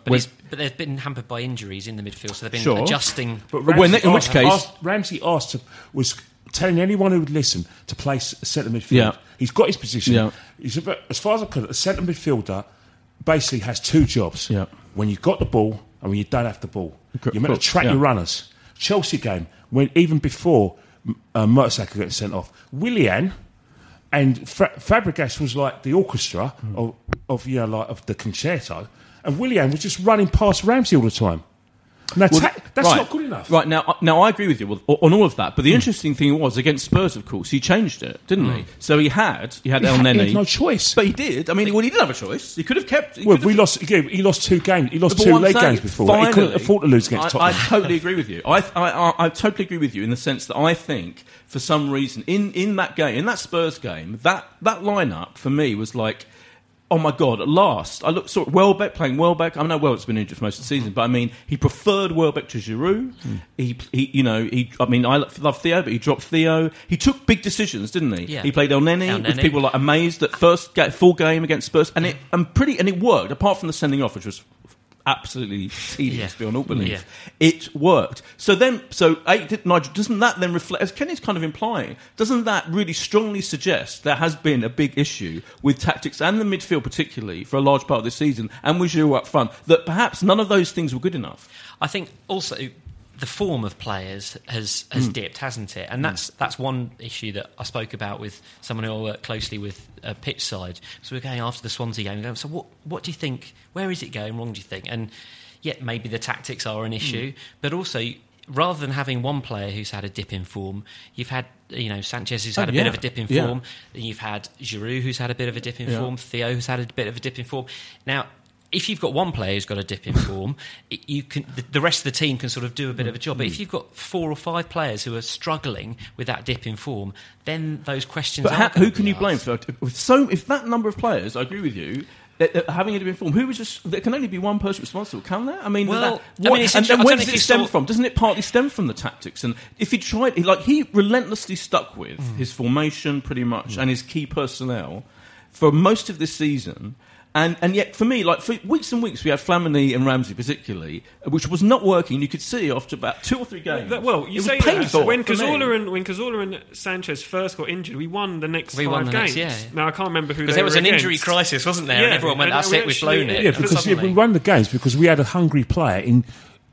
Speaker 2: But,
Speaker 1: when-
Speaker 2: he's, but they've been hampered by injuries in the midfield, so they've been
Speaker 1: Sure.
Speaker 2: adjusting.
Speaker 4: But
Speaker 1: When-
Speaker 4: Ramsey
Speaker 1: in which
Speaker 4: asked-
Speaker 1: case-
Speaker 4: asked- Ramsey asked to, was telling anyone who would listen to play s- centre midfield.
Speaker 1: Yeah.
Speaker 4: He's got his position.
Speaker 1: Yeah.
Speaker 4: He's a, as far as I could, a centre midfielder basically has two jobs.
Speaker 1: Yeah.
Speaker 4: When you've got the ball and when you don't have the ball,
Speaker 1: Cool.
Speaker 4: you're meant to track
Speaker 1: Yeah.
Speaker 4: your runners. Chelsea game when even before uh, Mertesacker got sent off, Willian and Fa- Fabregas was like the orchestra
Speaker 1: Hmm.
Speaker 4: of, of you know like of the concerto, and Willian was just running past Ramsey all the time. Now,
Speaker 1: Well,
Speaker 4: ta- that's
Speaker 1: right.
Speaker 4: not good enough.
Speaker 1: Right now, now I agree with you on all of that. But the hmm. interesting thing was against Spurs, of course, he changed it, didn't he? Hmm. So he had he had
Speaker 4: He
Speaker 1: El
Speaker 4: had- he had no choice.
Speaker 1: but he did. I mean, well, he didn't have a choice. He could have kept.
Speaker 4: Well, we
Speaker 1: have-
Speaker 4: lost. He lost two games. He lost
Speaker 1: But
Speaker 4: two
Speaker 1: what saying,
Speaker 4: games before. that. he couldn't afford to lose against
Speaker 1: I, I totally agree with you. I, I, I, I totally agree with you in the sense that I think, for some reason, in, in that game, in that Spurs game, that, that lineup for me was like, oh my god! At last, I looked saw Welbeck playing Welbeck. I know Welbeck's been injured for most of the season, but I mean, he preferred Welbeck to Giroud.
Speaker 4: Hmm.
Speaker 1: He, he, you know, he. I mean, I love Theo, but he dropped Theo. He took big decisions, didn't he?
Speaker 2: Yeah.
Speaker 1: He played Elneny,
Speaker 2: El
Speaker 1: which people were like amazed that first full game against Spurs, and it and pretty and it worked. Apart from the sending off, which was absolutely tedious
Speaker 2: Yeah.
Speaker 1: beyond all belief.
Speaker 2: Yeah.
Speaker 1: It worked. So then, so eight, Nigel, doesn't that then reflect, as Kenny's kind of implying, doesn't that really strongly suggest there has been a big issue with tactics and the midfield particularly for a large part of this season, and with Giroud up front, that perhaps none of those things were good enough?
Speaker 2: I think also the form of players has
Speaker 1: Hmm.
Speaker 2: has dipped, hasn't it? And that's that's one issue that I spoke about with someone who I work closely with uh, pitch side. So we're going after the Swansea game. Going, so what what do you think? Where is it going wrong? Do you think? And yet maybe the tactics are an
Speaker 1: Hmm.
Speaker 2: issue, but also. Rather than having one player who's had a dip in form, you've had you know Sanchez who's had
Speaker 1: Oh,
Speaker 2: a bit
Speaker 1: yeah.
Speaker 2: of a dip in
Speaker 1: Yeah.
Speaker 2: form. Then you've had Giroud who's had a bit of a dip in
Speaker 1: Yeah.
Speaker 2: form. Theo who's had a bit of a dip in form. Now if you've got one player who's got a dip in form, it- you can the, the rest of the team can sort of do a bit of a job.
Speaker 1: Mm.
Speaker 2: But if you've got four or five players who are struggling with that dip in form, then those questions.
Speaker 1: But
Speaker 2: gonna
Speaker 1: who can you blame
Speaker 2: asked.
Speaker 1: for? If, so, if that number of players, I agree with you. that- that Having it been formed, who was just? There can only be one person responsible, can there? I mean,
Speaker 2: Well,
Speaker 1: that,
Speaker 2: I mean,
Speaker 1: and then where does it stem
Speaker 2: saw-
Speaker 1: from? Doesn't it partly stem from the tactics? And if he tried, like he relentlessly stuck with
Speaker 2: Hmm.
Speaker 1: his formation, pretty much, and his key personnel for most of this season. And, and yet, for me, like for weeks and weeks, we had Flamini and Ramsey, particularly, uh, which was not working. You could see after about two or three games.
Speaker 3: That- well, you
Speaker 1: it was
Speaker 3: say
Speaker 1: painful
Speaker 3: that when
Speaker 1: for me.
Speaker 3: Cazorla and when Cazorla and Sanchez first got injured, we won the next
Speaker 2: We
Speaker 3: five
Speaker 2: won the
Speaker 3: games.
Speaker 2: next- yeah.
Speaker 3: Now I can't remember who
Speaker 2: Because there was
Speaker 3: were
Speaker 2: an injury crisis, wasn't there?
Speaker 3: Yeah,
Speaker 2: and everyone went,
Speaker 3: and
Speaker 2: "That's
Speaker 3: we
Speaker 2: it, we've
Speaker 3: actually-
Speaker 2: blown it."
Speaker 3: yeah,
Speaker 4: Yeah, because yeah, we won the games because we had a hungry player in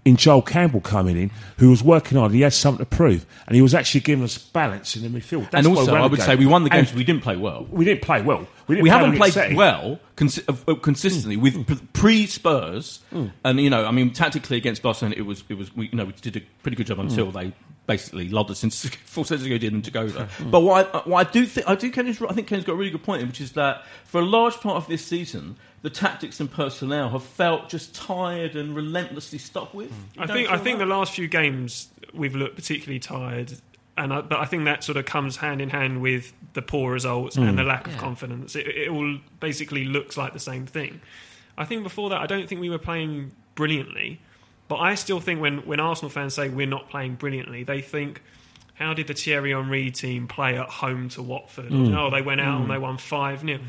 Speaker 4: in Joel Campbell coming in who was working hard. He had something to prove, and he was actually giving us balance in the midfield. That's
Speaker 1: and also, I would
Speaker 4: game.
Speaker 1: say we won the games, we didn't play well.
Speaker 4: we didn't play well. We,
Speaker 1: we
Speaker 4: play
Speaker 1: haven't played
Speaker 4: setting.
Speaker 1: well consi- uh, uh, consistently with pre Spurs, and you know, I mean, tactically against Barcelona, it was it was we, you know we did a pretty good job until they basically lulled us into four sets ago did and took over. But what I, what I do think I do Kenny's I think Kenny's got a really good point, in, which is that for a large part of this season, the tactics and personnel have felt just tired and relentlessly stuck with. You
Speaker 3: I think I think
Speaker 1: that?
Speaker 3: the last few games we've looked particularly tired, and I, but I think that sort of comes hand in hand with the poor results and the hmm. lack of confidence. It, it all basically looks like the same thing. I think before that, I don't think we were playing brilliantly, but I still think when when Arsenal fans say we're not playing brilliantly, they think. How did the Thierry Henry team play at home to Watford? Mm. Oh, they went out and they mm. won 5 0.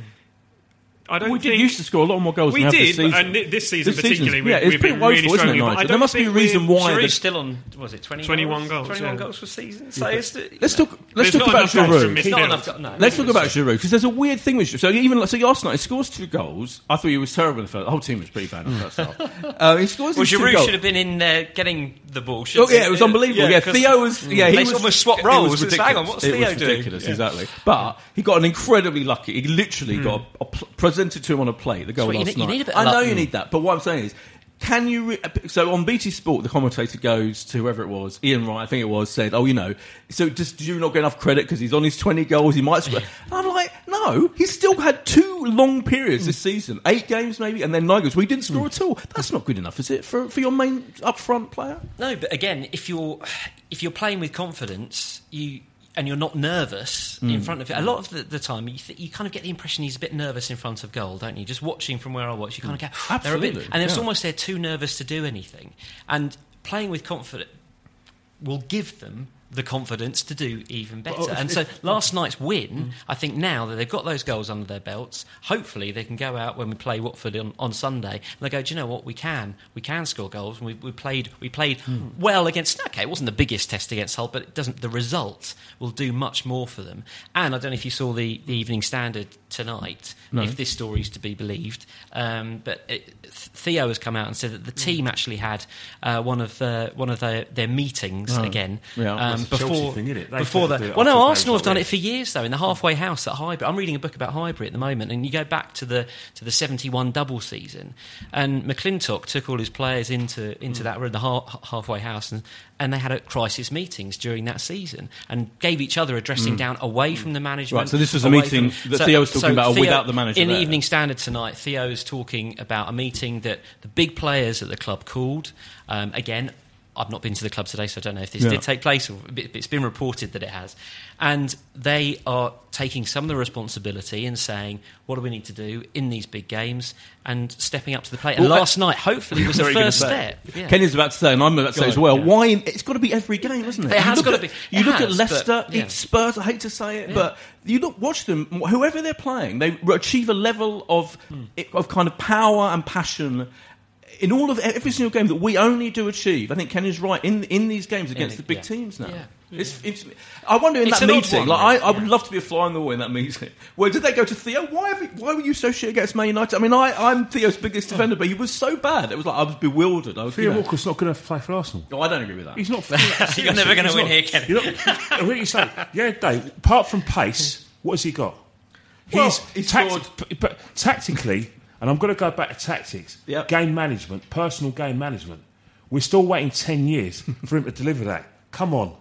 Speaker 3: I don't
Speaker 1: we did used to score a lot more goals.
Speaker 3: we
Speaker 1: than
Speaker 3: did,
Speaker 1: this season.
Speaker 3: and thi- this season
Speaker 1: This
Speaker 3: particularly, we,
Speaker 1: yeah, it's
Speaker 3: we've
Speaker 1: pretty
Speaker 3: been really
Speaker 1: woeful, isn't it,
Speaker 3: struggling.
Speaker 1: Nigel? There must be a reason why.
Speaker 2: Giroud's
Speaker 1: the-
Speaker 2: still on. Was it 20
Speaker 3: 21 goals,
Speaker 2: 21
Speaker 3: yeah.
Speaker 2: goals for season. So it's,
Speaker 1: Let's talk. Let's
Speaker 3: There's
Speaker 1: talk about
Speaker 3: enough goals from
Speaker 1: Giroud.
Speaker 2: Not enough. No,
Speaker 1: Let's talk about Giroud because there's a weird thing with Giroud. So even like, so last night he scores two goals. I thought he was terrible in the first. The whole team was pretty bad in the first half. Uh, he scores
Speaker 2: Well,
Speaker 1: these
Speaker 2: Giroud should have been in there getting the ball.
Speaker 1: Oh yeah, it was unbelievable. Yeah,
Speaker 2: 'cause
Speaker 1: Theo was. Yeah, he was
Speaker 2: almost swapped roles. Hang on,
Speaker 1: ridiculous.
Speaker 2: what's
Speaker 1: it
Speaker 2: Theo
Speaker 1: was
Speaker 2: doing?
Speaker 1: ridiculous, exactly. But he got an incredibly lucky. He literally got a, pl- presented to him on a plate. The goal
Speaker 2: you
Speaker 1: last
Speaker 2: need- you
Speaker 1: night.
Speaker 2: need a bit of
Speaker 1: I know
Speaker 2: luck.
Speaker 1: you need that, but what I'm saying is. Can you? Re- so on BT Sport, the commentator goes to whoever it was, Ian Wright, I think it was, said, "Oh, you know, so just do you not get enough credit because he's on his 20 goals? He might score." And I'm like, no, he's still had two long periods this season, eight games maybe, and then nine goals. We didn't score mm. at all. That's not good enough, is it, for for your main up front player?
Speaker 2: No, but again, if you're if you're playing with confidence, you and you're not nervous in mm. front of it. A lot of the, the time, you, th- you kind of get the impression he's a bit nervous in front of goal, don't you? Just watching from where I watch, you kind of go, they're a bit,
Speaker 1: Absolutely,
Speaker 2: and it's
Speaker 1: yeah.
Speaker 2: almost they're too nervous to do anything. And playing with confidence will give them the confidence to do even better. and so last night's win, I think now that they've got those goals under their belts, hopefully they can go out when we play Watford on, on Sunday and they go, do you know what, we can, we can score goals. And we, we played, we played well against. Okay, it wasn't the biggest test against Hull, but it doesn't. The result will do much more for them. And I don't know if you saw the, the Evening Standard tonight, if this story is to be believed. Um, but it, Theo has come out and said that the team actually had uh, one of uh, one of their, their meetings again
Speaker 1: Yeah.
Speaker 2: um,
Speaker 4: That's
Speaker 2: before
Speaker 4: thing, isn't it? They
Speaker 2: before
Speaker 4: tend
Speaker 2: the
Speaker 4: to do it
Speaker 2: well, no, Arsenal have done it for years though in the halfway house at Highbury. I'm reading a book about Highbury at the moment, and you go back to the to the '71 double season, and McLintock took all his players into into
Speaker 1: Hmm.
Speaker 2: that room, the ha- halfway house, and and they had a crisis meetings during that season and gave each other a dressing down away from the management.
Speaker 1: Right, so this was a meeting
Speaker 2: from-
Speaker 1: that Theo was talking about
Speaker 2: Theo-
Speaker 1: without the manager
Speaker 2: In the. Evening Standard tonight, Theo is talking about a meeting that the big players at the club called. Um, again, I've not been to the club today, so I don't know if this
Speaker 1: Yeah.
Speaker 2: did take place. Or it's been reported that it has, and they are taking some of the responsibility and saying, "What do we need to do in these big games?" and stepping up to the plate. And
Speaker 1: Well, I-
Speaker 2: last night, hopefully, was the
Speaker 1: What are you gonna
Speaker 2: first step. Yeah.
Speaker 1: Kenny's about to say, and I'm about to say as well.
Speaker 4: yeah.
Speaker 1: Why? It's got to be every game, isn't it?
Speaker 2: It
Speaker 1: You
Speaker 2: has gotta
Speaker 1: at-
Speaker 2: be.
Speaker 1: You
Speaker 2: It
Speaker 1: look
Speaker 2: has,
Speaker 1: at Leicester,
Speaker 2: but,
Speaker 1: it's Spurs. I hate to say it, but you look, watch them. Whoever they're playing, they achieve a level of
Speaker 2: Hmm.
Speaker 1: of kind of power and passion. In all of every single game that we only do achieve. I think Kenny's right in in these games against
Speaker 2: the-
Speaker 1: the big
Speaker 2: yeah.
Speaker 1: teams now.
Speaker 2: Yeah.
Speaker 1: It's, it's, I wonder in
Speaker 2: It's
Speaker 1: that meeting,
Speaker 2: one,
Speaker 1: like I, I would
Speaker 2: yeah.
Speaker 1: love to be a fly on the wall in that meeting. Where did they go to Theo? Why, have you, why were you so shit against Man United? I mean, I, I'm Theo's biggest oh. defender, but he was so bad. It was like I was bewildered. I was, you
Speaker 4: Theo
Speaker 1: know,
Speaker 4: Walker's not going to play for Arsenal.
Speaker 1: oh, I don't agree with that.
Speaker 4: He's not.
Speaker 2: You're never going to win
Speaker 4: not-
Speaker 2: here, Kenny.
Speaker 4: You're not, what are you saying? Yeah, Dave. Apart from pace, what has he got?
Speaker 1: Well,
Speaker 4: He's
Speaker 1: he
Speaker 4: tact-
Speaker 1: scored-
Speaker 4: p- but tactically, and I'm going to go back to tactics.
Speaker 1: Yep.
Speaker 4: Game management, personal game management. We're still waiting ten years for him to deliver that. Come on,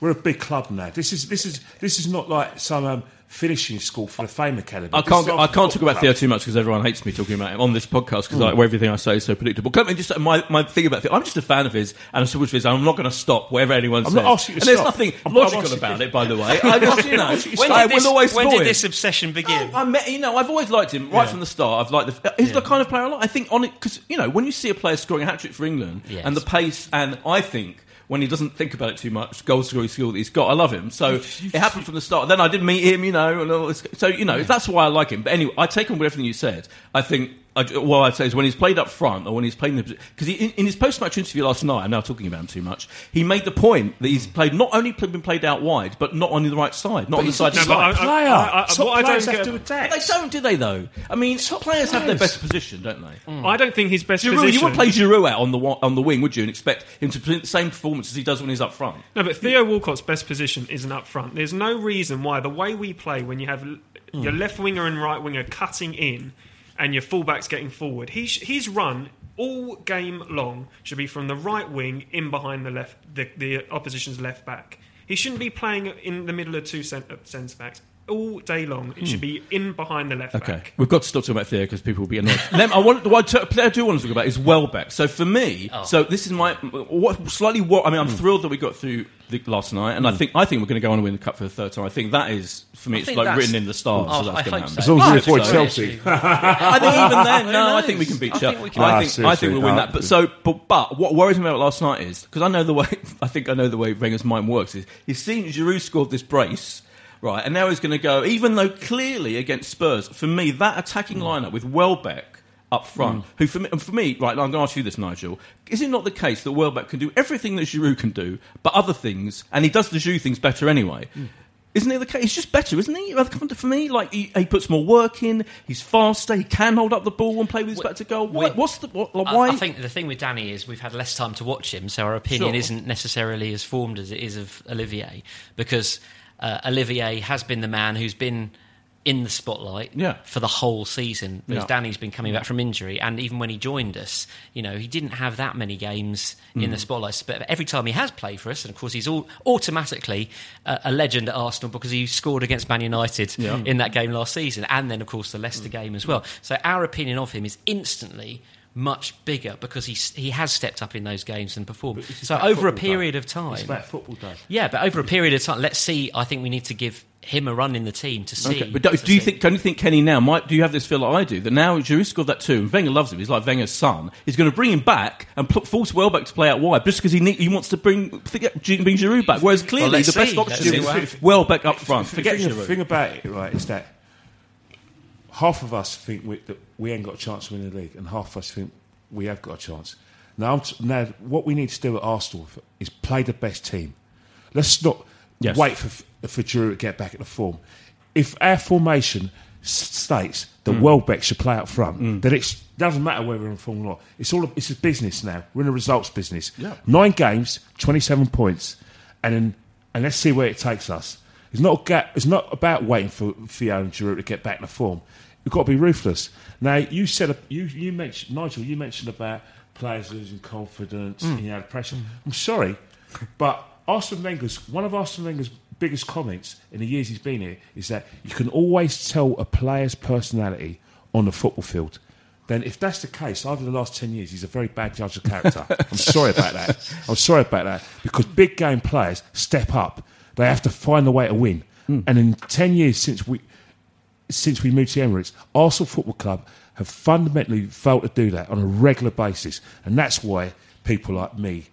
Speaker 4: we're a big club now. This is this is this is not like some um, finishing school for the Fame Academy.
Speaker 1: I can't. I can't talk about Theo too much because everyone hates me talking about him on this podcast because like, hmm. everything I say is so predictable. Come and just my, my thing about Theo. I'm just a fan of his and a supporter of his. I'm not going to stop whatever anyone
Speaker 4: I'm
Speaker 1: says.
Speaker 4: not asking you
Speaker 1: and
Speaker 4: to
Speaker 1: there's nothing
Speaker 4: I'm-
Speaker 1: logical about it, by the way. I just, you know,
Speaker 2: When
Speaker 1: I
Speaker 2: did, this,
Speaker 1: always
Speaker 2: when did this obsession begin?
Speaker 1: Oh, I met, you know, I've always liked him right
Speaker 4: Yeah.
Speaker 1: from the start. I've liked the. He's the kind of player I like. I think on it because you know when you see a player scoring a hat trick for England
Speaker 2: Yes.
Speaker 1: and the pace, and I think when he doesn't think about it too much, goal scoring skill that he's got, I love him. So it happened from the start. Then I did meet him, you know, and all this. So you know that's why I like him. But anyway, I take on with everything you said. I think. I, what I'd say is when he's played up front or when he's played in the because in, in his post-match interview last night, I'm now talking about him too much. He made the point that he's played not only been played out wide, but not on the right side, not on the side.
Speaker 4: he's
Speaker 1: to
Speaker 4: not
Speaker 1: side.
Speaker 4: a player.
Speaker 3: I- I-
Speaker 4: Top
Speaker 3: what I don't
Speaker 4: players
Speaker 3: get-
Speaker 4: have to attack.
Speaker 1: They don't, do they? Though I mean, players have their best position, don't they? Mm.
Speaker 3: I don't think his best
Speaker 1: Giroud,
Speaker 3: position.
Speaker 1: you wouldn't play Giroud out on the on the wing, would you? And expect him to present the same performance as he does when he's up front.
Speaker 3: No, but Theo Walcott's best position isn't up front. There's no reason why the way we play when you have l- your mm. left winger and right winger cutting in and your fullbacks getting forward, he sh- his run all game long should be from the right wing in behind the left the, the opposition's left back. He shouldn't be playing in the middle of two cent- uh, centre backs all day long. It should be in behind the left
Speaker 1: Okay,
Speaker 3: back.
Speaker 1: we've got to stop talking about Theo because people will be annoyed. Then I want what I t- I do want to talk about is Welbeck. So for me,
Speaker 2: Oh.
Speaker 1: so this is my what slightly what I mean. I'm thrilled that we got through the, last night, and I think I think we're going to go on and win the cup for the third time. I think that is for me.
Speaker 2: I
Speaker 1: it's like written in the stars.
Speaker 2: Oh,
Speaker 1: so that's
Speaker 2: I
Speaker 1: going to
Speaker 2: hope
Speaker 1: happen.
Speaker 2: so.
Speaker 4: As long as
Speaker 1: I
Speaker 4: we avoid
Speaker 1: so.
Speaker 4: Chelsea.
Speaker 1: I think even then, no, I think we can beat
Speaker 2: I
Speaker 1: Chelsea.
Speaker 2: think we can-
Speaker 1: I think I think we'll win that. But so, but, but what worries me about last night is because I know the way I think I know the way Wenger's mind works. Is he's seen Giroud scored this brace. Right, and now he's going to go, even though clearly against Spurs, for me, that attacking lineup with Welbeck up front, who for me, and for me, right, I'm going to ask you this, Nigel. Is it not the case that Welbeck can do everything that Giroud can do, but other things, and he does the Giroud things better anyway? Isn't it the case? He's just better, isn't he? For me, like he, he puts more work in. He's faster. He can hold up the ball and play with his back to goal. What's the what, like,
Speaker 2: I-
Speaker 1: why?
Speaker 2: I, think the thing with Danny is we've had less time to watch him, so our opinion
Speaker 1: Sure.
Speaker 2: isn't necessarily as formed as it is of Olivier, because uh, Olivier has been the man who's been in the spotlight
Speaker 1: Yeah.
Speaker 2: for the whole season, because
Speaker 1: Yeah.
Speaker 2: Danny's been coming back from injury, and even when he joined us, you know, he didn't have that many games
Speaker 1: Mm.
Speaker 2: in the spotlight. But every time he has played for us, and of course he's all automatically uh, a legend at Arsenal because he scored against Man United
Speaker 1: Yeah. Mm.
Speaker 2: in that game last season, and then of course the Leicester game as well. So our opinion of him is instantly much bigger because he he has stepped up in those games and performed. So over a period
Speaker 4: Dave.
Speaker 2: of time,
Speaker 4: It's about football, Dave.
Speaker 2: yeah, but over a period of time, let's see. I think we need to give him a run in the team to see.
Speaker 1: Okay, but do, do you
Speaker 2: see.
Speaker 1: think? Can you think Kenny now? Might do you have this feel like I do that now Giroud scored that too, and Wenger loves him. He's like Wenger's son. He's going to bring him back and put, force Welbeck to play out wide just because he need, he wants to bring forget, bring Giroud back. Whereas clearly
Speaker 2: let's
Speaker 1: the best
Speaker 2: see.
Speaker 1: option is
Speaker 2: what happens.
Speaker 1: Welbeck up front.
Speaker 4: The
Speaker 1: Forget
Speaker 4: thing, the
Speaker 1: Giroud.
Speaker 4: thing about it, right, is that half of us think we, that we ain't got a chance to win the league, and half of us think we have got a chance. Now, I'm t- now what we need to do at Arsenal is play the best team. Let's not
Speaker 1: Yes.
Speaker 4: wait for for Giroud to get back in the form. If our formation states that
Speaker 1: Mm.
Speaker 4: Welbeck should play up front, then it doesn't matter whether we're in form or not. It's all a, it's a business now. We're in a results business.
Speaker 1: Yeah.
Speaker 4: Nine games, twenty-seven points, and then, and let's see where it takes us. It's not a gap, It's not about waiting for Theo and Giroud to get back in the form. We've got to be ruthless. Now, you said you you mentioned Nigel. You mentioned about players losing confidence.
Speaker 1: Mm.
Speaker 4: and You know, pressure. I'm sorry, but Arsene Wenger's one of Arsene Wenger's biggest comments in the years he's been here is that you can always tell a player's personality on the football field. Then, if that's the case, over the last 10 years, he's a very bad judge of character. I'm sorry about that. I'm sorry about that. Because big game players step up. They have to find a way to win. And in 10 years since we, since we moved to Emirates, Arsenal Football Club have fundamentally failed to do that on a regular basis. And that's why people like me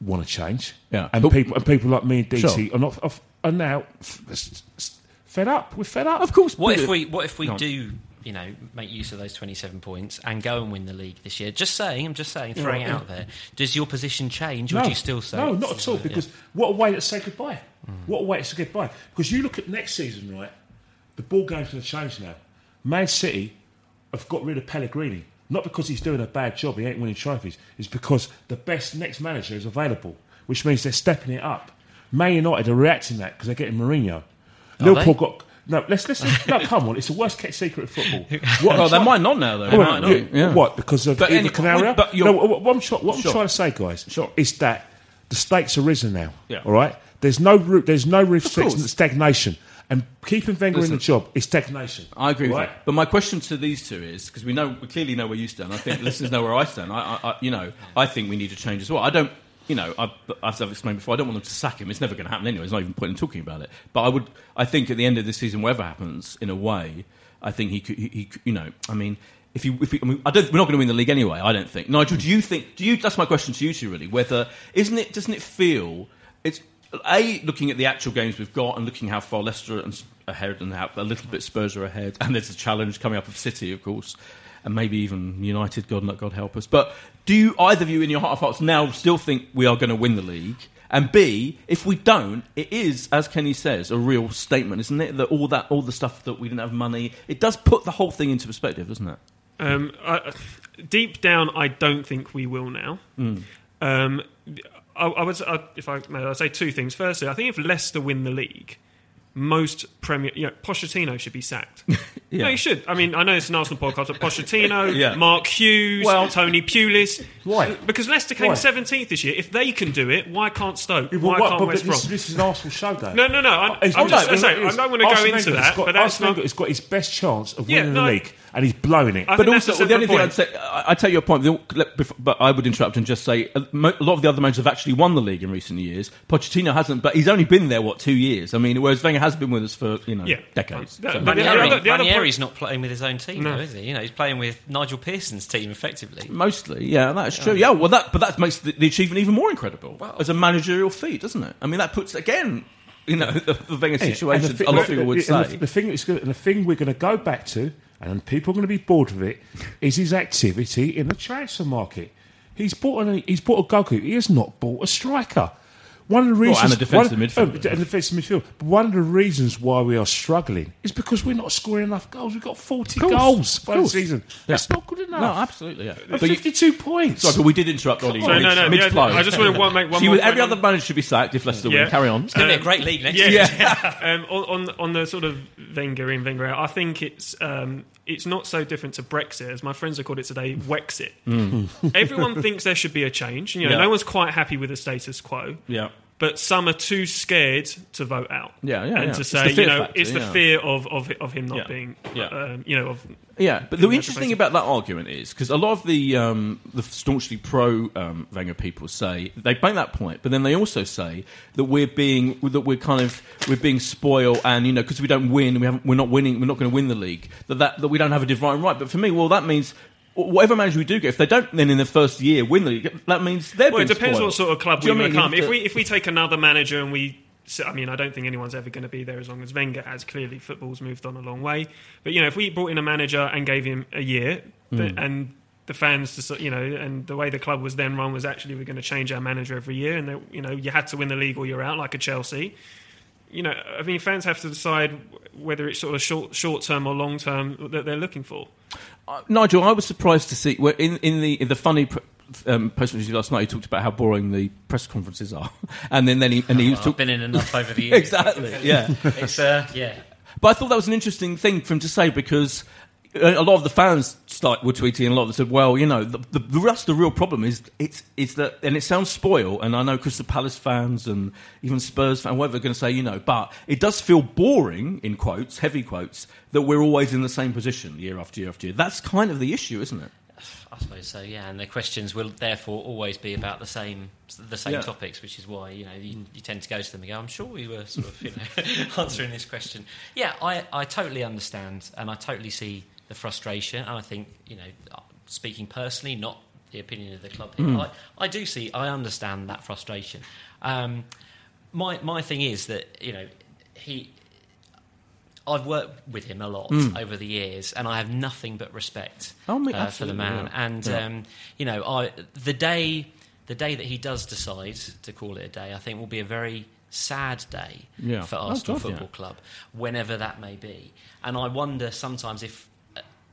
Speaker 4: want to change.
Speaker 1: Yeah.
Speaker 4: And,
Speaker 1: But-
Speaker 4: people, and people like me and DT
Speaker 1: Sure.
Speaker 4: are, not, are now f- f- fed up. We're fed up.
Speaker 1: Of course.
Speaker 2: What
Speaker 1: but-
Speaker 2: if we what if we
Speaker 1: Go
Speaker 2: do you know, make use of those 27 points and go and win the league this year. Just saying, I'm just saying, throwing it
Speaker 4: Yeah.
Speaker 2: out there. Does your position change, or do you still say?
Speaker 4: No, not at all.
Speaker 2: yeah.
Speaker 4: Because what a way to say goodbye. What a way to say goodbye. Because you look at next season, right? The ball game's going to change now. Man City have got rid of Pellegrini. Not because he's doing a bad job, he ain't winning trophies. It's because the best next manager is available, which means they're stepping it up. Man United are reacting to that because they're getting Mourinho. Liverpool
Speaker 2: they?
Speaker 4: got. No, let's, let's, no, come on. It's the worst kept secret of football. What
Speaker 1: Well, they might not now, though. They
Speaker 4: well,
Speaker 1: might not.
Speaker 4: yeah. What? Because of
Speaker 1: But
Speaker 4: Eva Carneiro?
Speaker 1: but
Speaker 4: no, what, what I'm, what I'm
Speaker 1: Sure.
Speaker 4: trying to say, guys,
Speaker 1: Sure.
Speaker 4: is that the stakes are risen now.
Speaker 1: Yeah.
Speaker 4: All right. There's no root. There's no
Speaker 1: course.
Speaker 4: stagnation, and keeping Wenger in the job is stagnation.
Speaker 1: I agree with
Speaker 4: right?
Speaker 1: that. But my question to these two is because we know we clearly know where you stand. I think listeners know where I stand. I, I, you know, I think we need to change as well. I don't. You know, I, as I've explained before, I don't want them to sack him. It's never going to happen anyway. There's not even point in talking about it. But I would. I think at the end of this season, whatever happens, in a way, I think he could. He, he you know, I mean. If you, if you, I mean, I don't, we're not going to win the league anyway. I don't think. Nigel, do you think? Do you? That's my question to you two, really. Whether isn't it? Doesn't it feel? It's a looking at the actual games we've got and looking how far Leicester are ahead and how a little bit Spurs are ahead, and there's a challenge coming up of City, of course, and maybe even United. God, God help us. But do you either of you, in your heart of hearts, now still think we are going to win the league? And B, if we don't, it is, as Kenny says, a real statement, isn't it? That all that, all the stuff that we didn't have money, it does put the whole thing into perspective, doesn't it?
Speaker 3: Um, I, deep down, I don't think we will now.
Speaker 1: Hmm.
Speaker 3: Um, I, I would, I, if I may, I'd say two things. Firstly, I think if Leicester win the league, most Premier, you know, Pochettino should be sacked.
Speaker 1: Yeah.
Speaker 3: No, he should. I mean, I know it's an Arsenal podcast, but Pochettino,
Speaker 1: Yeah.
Speaker 3: Mark Hughes,
Speaker 1: Well-
Speaker 3: Tony Pulis.
Speaker 4: Why?
Speaker 3: Because Leicester came 17th this year. If they can do it, why can't Stoke?
Speaker 4: Yeah, but
Speaker 3: why
Speaker 4: what-
Speaker 3: can't West
Speaker 4: this,
Speaker 3: Brom?
Speaker 4: this is an Arsenal show, though.
Speaker 3: No, no, no. I'm,
Speaker 4: It's-
Speaker 3: I'm just
Speaker 4: no,
Speaker 3: saying, I don't want to go into that,
Speaker 4: got,
Speaker 3: but not.
Speaker 4: Wenger's got his best chance of
Speaker 3: Yeah,
Speaker 4: winning
Speaker 3: no.
Speaker 4: the league, and he's blowing it.
Speaker 3: I
Speaker 1: But also, the only thing I'd say, I, I take your point. But I would interrupt and just say uh, a a lot of the other managers have actually won the league in recent years. Pochettino hasn't, but he's only been there what two years. I mean, whereas Wenger has been with us for you know
Speaker 3: Yeah.
Speaker 1: decades.
Speaker 3: But-
Speaker 1: So-
Speaker 3: but the other- the other
Speaker 2: Ranieri's not playing with his own team,
Speaker 3: No.
Speaker 2: though, is he? You know, he's playing with Nigel Pearson's team, effectively.
Speaker 1: Mostly, yeah, that's true. Yeah, well, that but that makes the, the achievement even more incredible as a managerial feat, doesn't it? I mean, that puts again, you know, the, the Wenger situation.
Speaker 4: and the
Speaker 1: a lot of people would
Speaker 4: and
Speaker 1: say.
Speaker 4: The, the thing that's and the thing we're going to go back to, and people are going to be bored of it, is his activity in the transfer market. He's bought he's bought a goalkeeper. He has not bought a striker. One of the
Speaker 1: Well,
Speaker 4: reasons
Speaker 1: and a defensive
Speaker 4: one,
Speaker 1: midfielder.
Speaker 4: oh, and a defensive midfielder. But one of the reasons why we are struggling is because we're not scoring enough goals. We've got forty
Speaker 1: course,
Speaker 4: goals
Speaker 1: of
Speaker 4: by the
Speaker 1: course.
Speaker 4: season. That's not good enough.
Speaker 1: no, absolutely, yeah.
Speaker 4: And
Speaker 1: But you,
Speaker 4: Fifty-two points.
Speaker 1: sorry, but we did interrupt Ollie.
Speaker 3: Sorry, no, no,
Speaker 1: mid
Speaker 3: yeah. I just want to one, make one
Speaker 1: She
Speaker 3: more
Speaker 1: was,
Speaker 3: point
Speaker 1: every
Speaker 3: on-
Speaker 1: other manager should be sacked if Leicester
Speaker 3: Yeah.
Speaker 1: win. Carry on.
Speaker 2: It's going to be a great league next
Speaker 3: Yeah,
Speaker 2: year.
Speaker 3: um, on, on on the sort of Wenger in Wenger out, I think it's um, it's not so different to Brexit as my friends have called it today, Wexit. Mm. Everyone thinks there should be a change. You know,
Speaker 1: Yeah.
Speaker 3: no one's quite happy with the status quo.
Speaker 1: Yeah.
Speaker 3: But some are too scared to vote out.
Speaker 1: Yeah, yeah,
Speaker 3: and
Speaker 1: yeah.
Speaker 3: to say, you know,
Speaker 1: factor,
Speaker 3: it's the
Speaker 1: yeah.
Speaker 3: fear of, of of him not
Speaker 1: Yeah.
Speaker 3: being,
Speaker 1: Yeah.
Speaker 3: um, you know, of
Speaker 1: Yeah, but the interesting thing about that argument is because a lot of the um, the staunchly pro um, Wenger people say they make that point, but then they also say that we're being that we're kind of we're being spoiled, and you know because we don't win, we haven't, we're not winning, we're not going to win the league. That, that that we don't have a divine right. But for me, well, that means whatever manager we do get, if they don't then in the first year win the league, that means they're
Speaker 3: Well, it depends
Speaker 1: spoiled.
Speaker 3: what sort of club
Speaker 1: Do
Speaker 3: we
Speaker 1: know
Speaker 3: want to
Speaker 1: I mean?
Speaker 3: come. If we if we take another manager and we, so, I mean, I don't think anyone's ever going to be there as long as Wenger has. Clearly, football's moved on a long way. But you know, if we brought in a manager and gave him a year, th- hmm. and the fans, just, you know, and the way the club was then run was actually we're going to change our manager every year, and they, you know, you had to win the league or you're out, like a Chelsea. You know, I mean, fans have to decide whether it's sort of short short term or long term that they're looking for.
Speaker 1: Uh, Nigel, I was surprised to see well, in in the in the funny. Pr- um, post last night, he talked about how boring the press conferences are, and then, then he and he was
Speaker 2: I've been in enough over the years.
Speaker 1: exactly, yeah.
Speaker 2: It's, uh, yeah.
Speaker 1: But I thought that was an interesting thing for him to say because a lot of the fans start were tweeting, and a lot of them said, "Well, you know, the, the, the that's the real problem is it's it's that, and it sounds spoiled, and I know Crystal Palace fans and even Spurs fans, whatever, are going to say, you know, but it does feel boring in quotes, heavy quotes, that we're always in the same position year after year after year. That's kind of the issue, isn't it?
Speaker 2: I suppose so, yeah. And the questions will therefore always be about the same the same
Speaker 1: Yeah.
Speaker 2: topics, which is why you know you, you tend to go to them and go, "I'm sure we were sort of you know answering this question." Yeah, I, I totally understand, and I totally see the frustration. And I think you know, speaking personally, not the opinion of the club here, I, I do see, I understand that frustration. Um, my my thing is that you know he I've worked with him a lot over the years, and I have nothing but respect
Speaker 1: Hmm. Oh, me-
Speaker 2: uh, for the man.
Speaker 1: yeah.
Speaker 2: And
Speaker 1: Yeah.
Speaker 2: um, you know, I the day the day that he does decide to call it a day, I think will be a very sad day
Speaker 1: Yeah.
Speaker 2: for
Speaker 1: Oh,
Speaker 2: Arsenal
Speaker 1: God, yeah.
Speaker 2: Football Club, whenever that may be. And I wonder sometimes if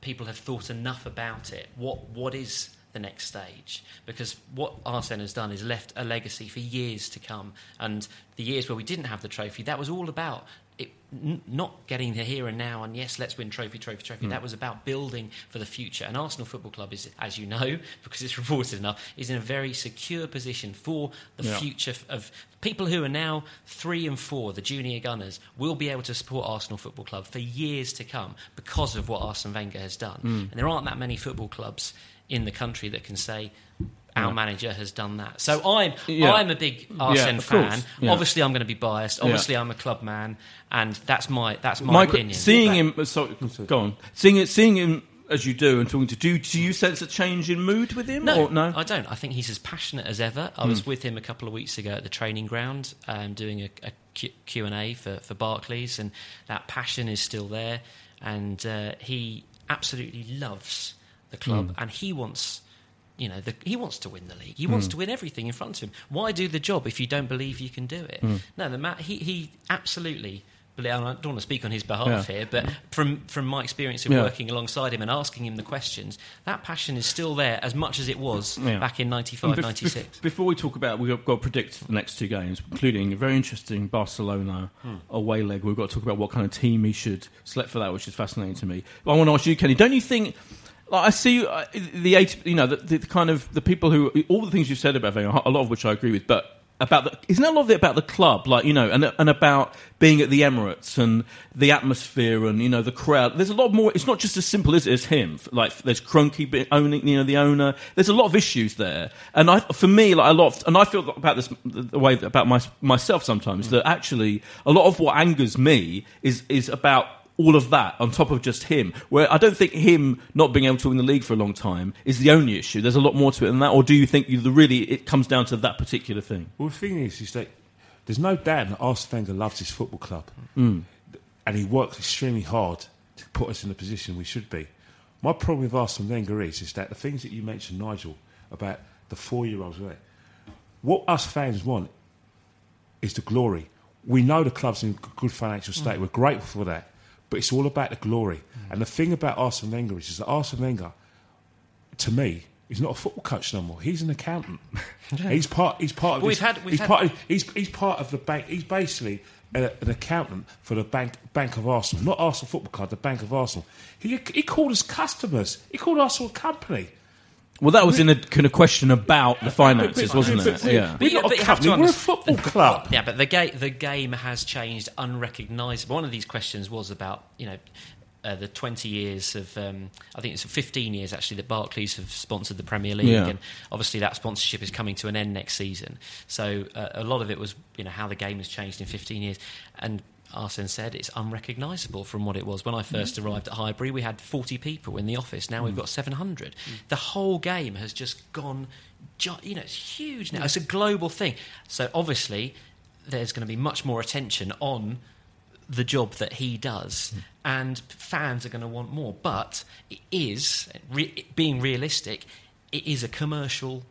Speaker 2: people have thought enough about it. What what is the next stage? Because what Arsene has done is left a legacy for years to come. And the years where we didn't have the trophy, that was all about. It, n- not getting the here and now and yes, let's win trophy, trophy, trophy. That was about building for the future. And Arsenal Football Club is, as you know, because it's reported enough, is in a very secure position for the
Speaker 1: Yeah.
Speaker 2: future f- of people who are now three and four, the junior gunners, will be able to support Arsenal Football Club for years to come because of what Arsene Wenger has done.
Speaker 1: Hmm.
Speaker 2: And there aren't that many football clubs in the country that can say. Our manager has done that, so I'm
Speaker 1: Yeah.
Speaker 2: I'm a big Arsene
Speaker 1: of
Speaker 2: fan.
Speaker 1: Yeah.
Speaker 2: Obviously, I'm going to be biased. Obviously, I'm a club man, and that's my that's my
Speaker 1: Michael,
Speaker 2: opinion.
Speaker 1: seeing him, uh, sorry, go on. Seeing it, seeing him as you do and talking to, do, do you sense a change in mood with him?
Speaker 2: No,
Speaker 1: or no.
Speaker 2: I don't. I think he's as passionate as ever. I was with him a couple of weeks ago at the training ground, um, doing a, a Q- Q and A for for Barclays, and that passion is still there. And uh, he absolutely loves the club, and he wants. You know, the, he wants to win the league. He wants hmm. to win everything in front of him. Why do the job if you don't believe you can do it? Hmm. No, the ma- he he absolutely. I don't want to speak on his behalf
Speaker 1: Yeah.
Speaker 2: here, but from from my experience of
Speaker 1: Yeah.
Speaker 2: working alongside him and asking him the questions, that passion is still there as much as it was
Speaker 1: Yeah.
Speaker 2: back in 95,
Speaker 1: Bef- bef- Before we talk about, we've got to predict the next two games, including a very interesting Barcelona hmm. away leg. We've got to talk about what kind of team he should select for that, which is fascinating to me. But I want to ask you, Kenny, don't you think? Like I see uh, the eight, you know, the, the kind of the people who all the things you've said about Wenger, a lot of which I agree with, but about the, isn't that a lot of it about the club, like you know, and and about being at the Emirates and the atmosphere and you know the crowd. There's a lot more. It's not just as simple as, as him. Like there's Kroenke be- owning, you know, the owner. There's a lot of issues there, and I, for me, like a lot, of, and I feel about this the way about my, myself sometimes that actually a lot of what angers me is is about all of that on top of just him. Where I don't think him not being able to win the league for a long time is the only issue. There's a lot more to it than that. Or do you think you, the really it comes down to that particular thing?
Speaker 4: Well, the thing is, is that there's no doubt that Arsene Wenger loves his football club,
Speaker 1: Mm.
Speaker 4: and he works extremely hard to put us in the position we should be. My problem with Arsene Wenger is, is that the things that you mentioned, Nigel, about the four-year-olds, right? What us fans want is the glory. We know the club's in good financial state. We're grateful for that, but it's all about the glory. Mm. And the thing about Arsene Wenger is, is that Arsene Wenger, to me, is not a football coach no more. He's an accountant. he's part. He's part of.
Speaker 2: Well,
Speaker 4: this-
Speaker 2: we've had- we've
Speaker 4: he's
Speaker 2: had-
Speaker 4: part. Of, he's he's part of the bank. He's basically a, an accountant for the bank Bank of Arsenal, not Arsenal Football Club, the Bank of Arsenal. He he called us customers. He called Arsenal a company.
Speaker 1: Well, that was in a kind of question about the finances, wasn't it? Yeah.
Speaker 2: But
Speaker 4: We're not a
Speaker 2: you have to
Speaker 4: company. We're a football club.
Speaker 2: Yeah, but the, ga- the game has changed unrecognisable. One of these questions was about, you know, uh, the 20 years of, um, I think it's 15 years actually, that Barclays have sponsored the Premier League.
Speaker 1: Yeah.
Speaker 2: And obviously that sponsorship is coming to an end next season. So uh, a lot of it was, you know, how the game has changed in 15 years. And Arsene said it's unrecognisable from what it was. When I mm-hmm. first arrived at Highbury, we had 40 people in the office. Now we've mm. got 700. Mm. The whole game has just gone, you know, it's huge now. It's a global thing. So obviously, there's going to be much more attention on the job that he does, mm. and fans are going to want more. But it is, re- being realistic, it is a commercial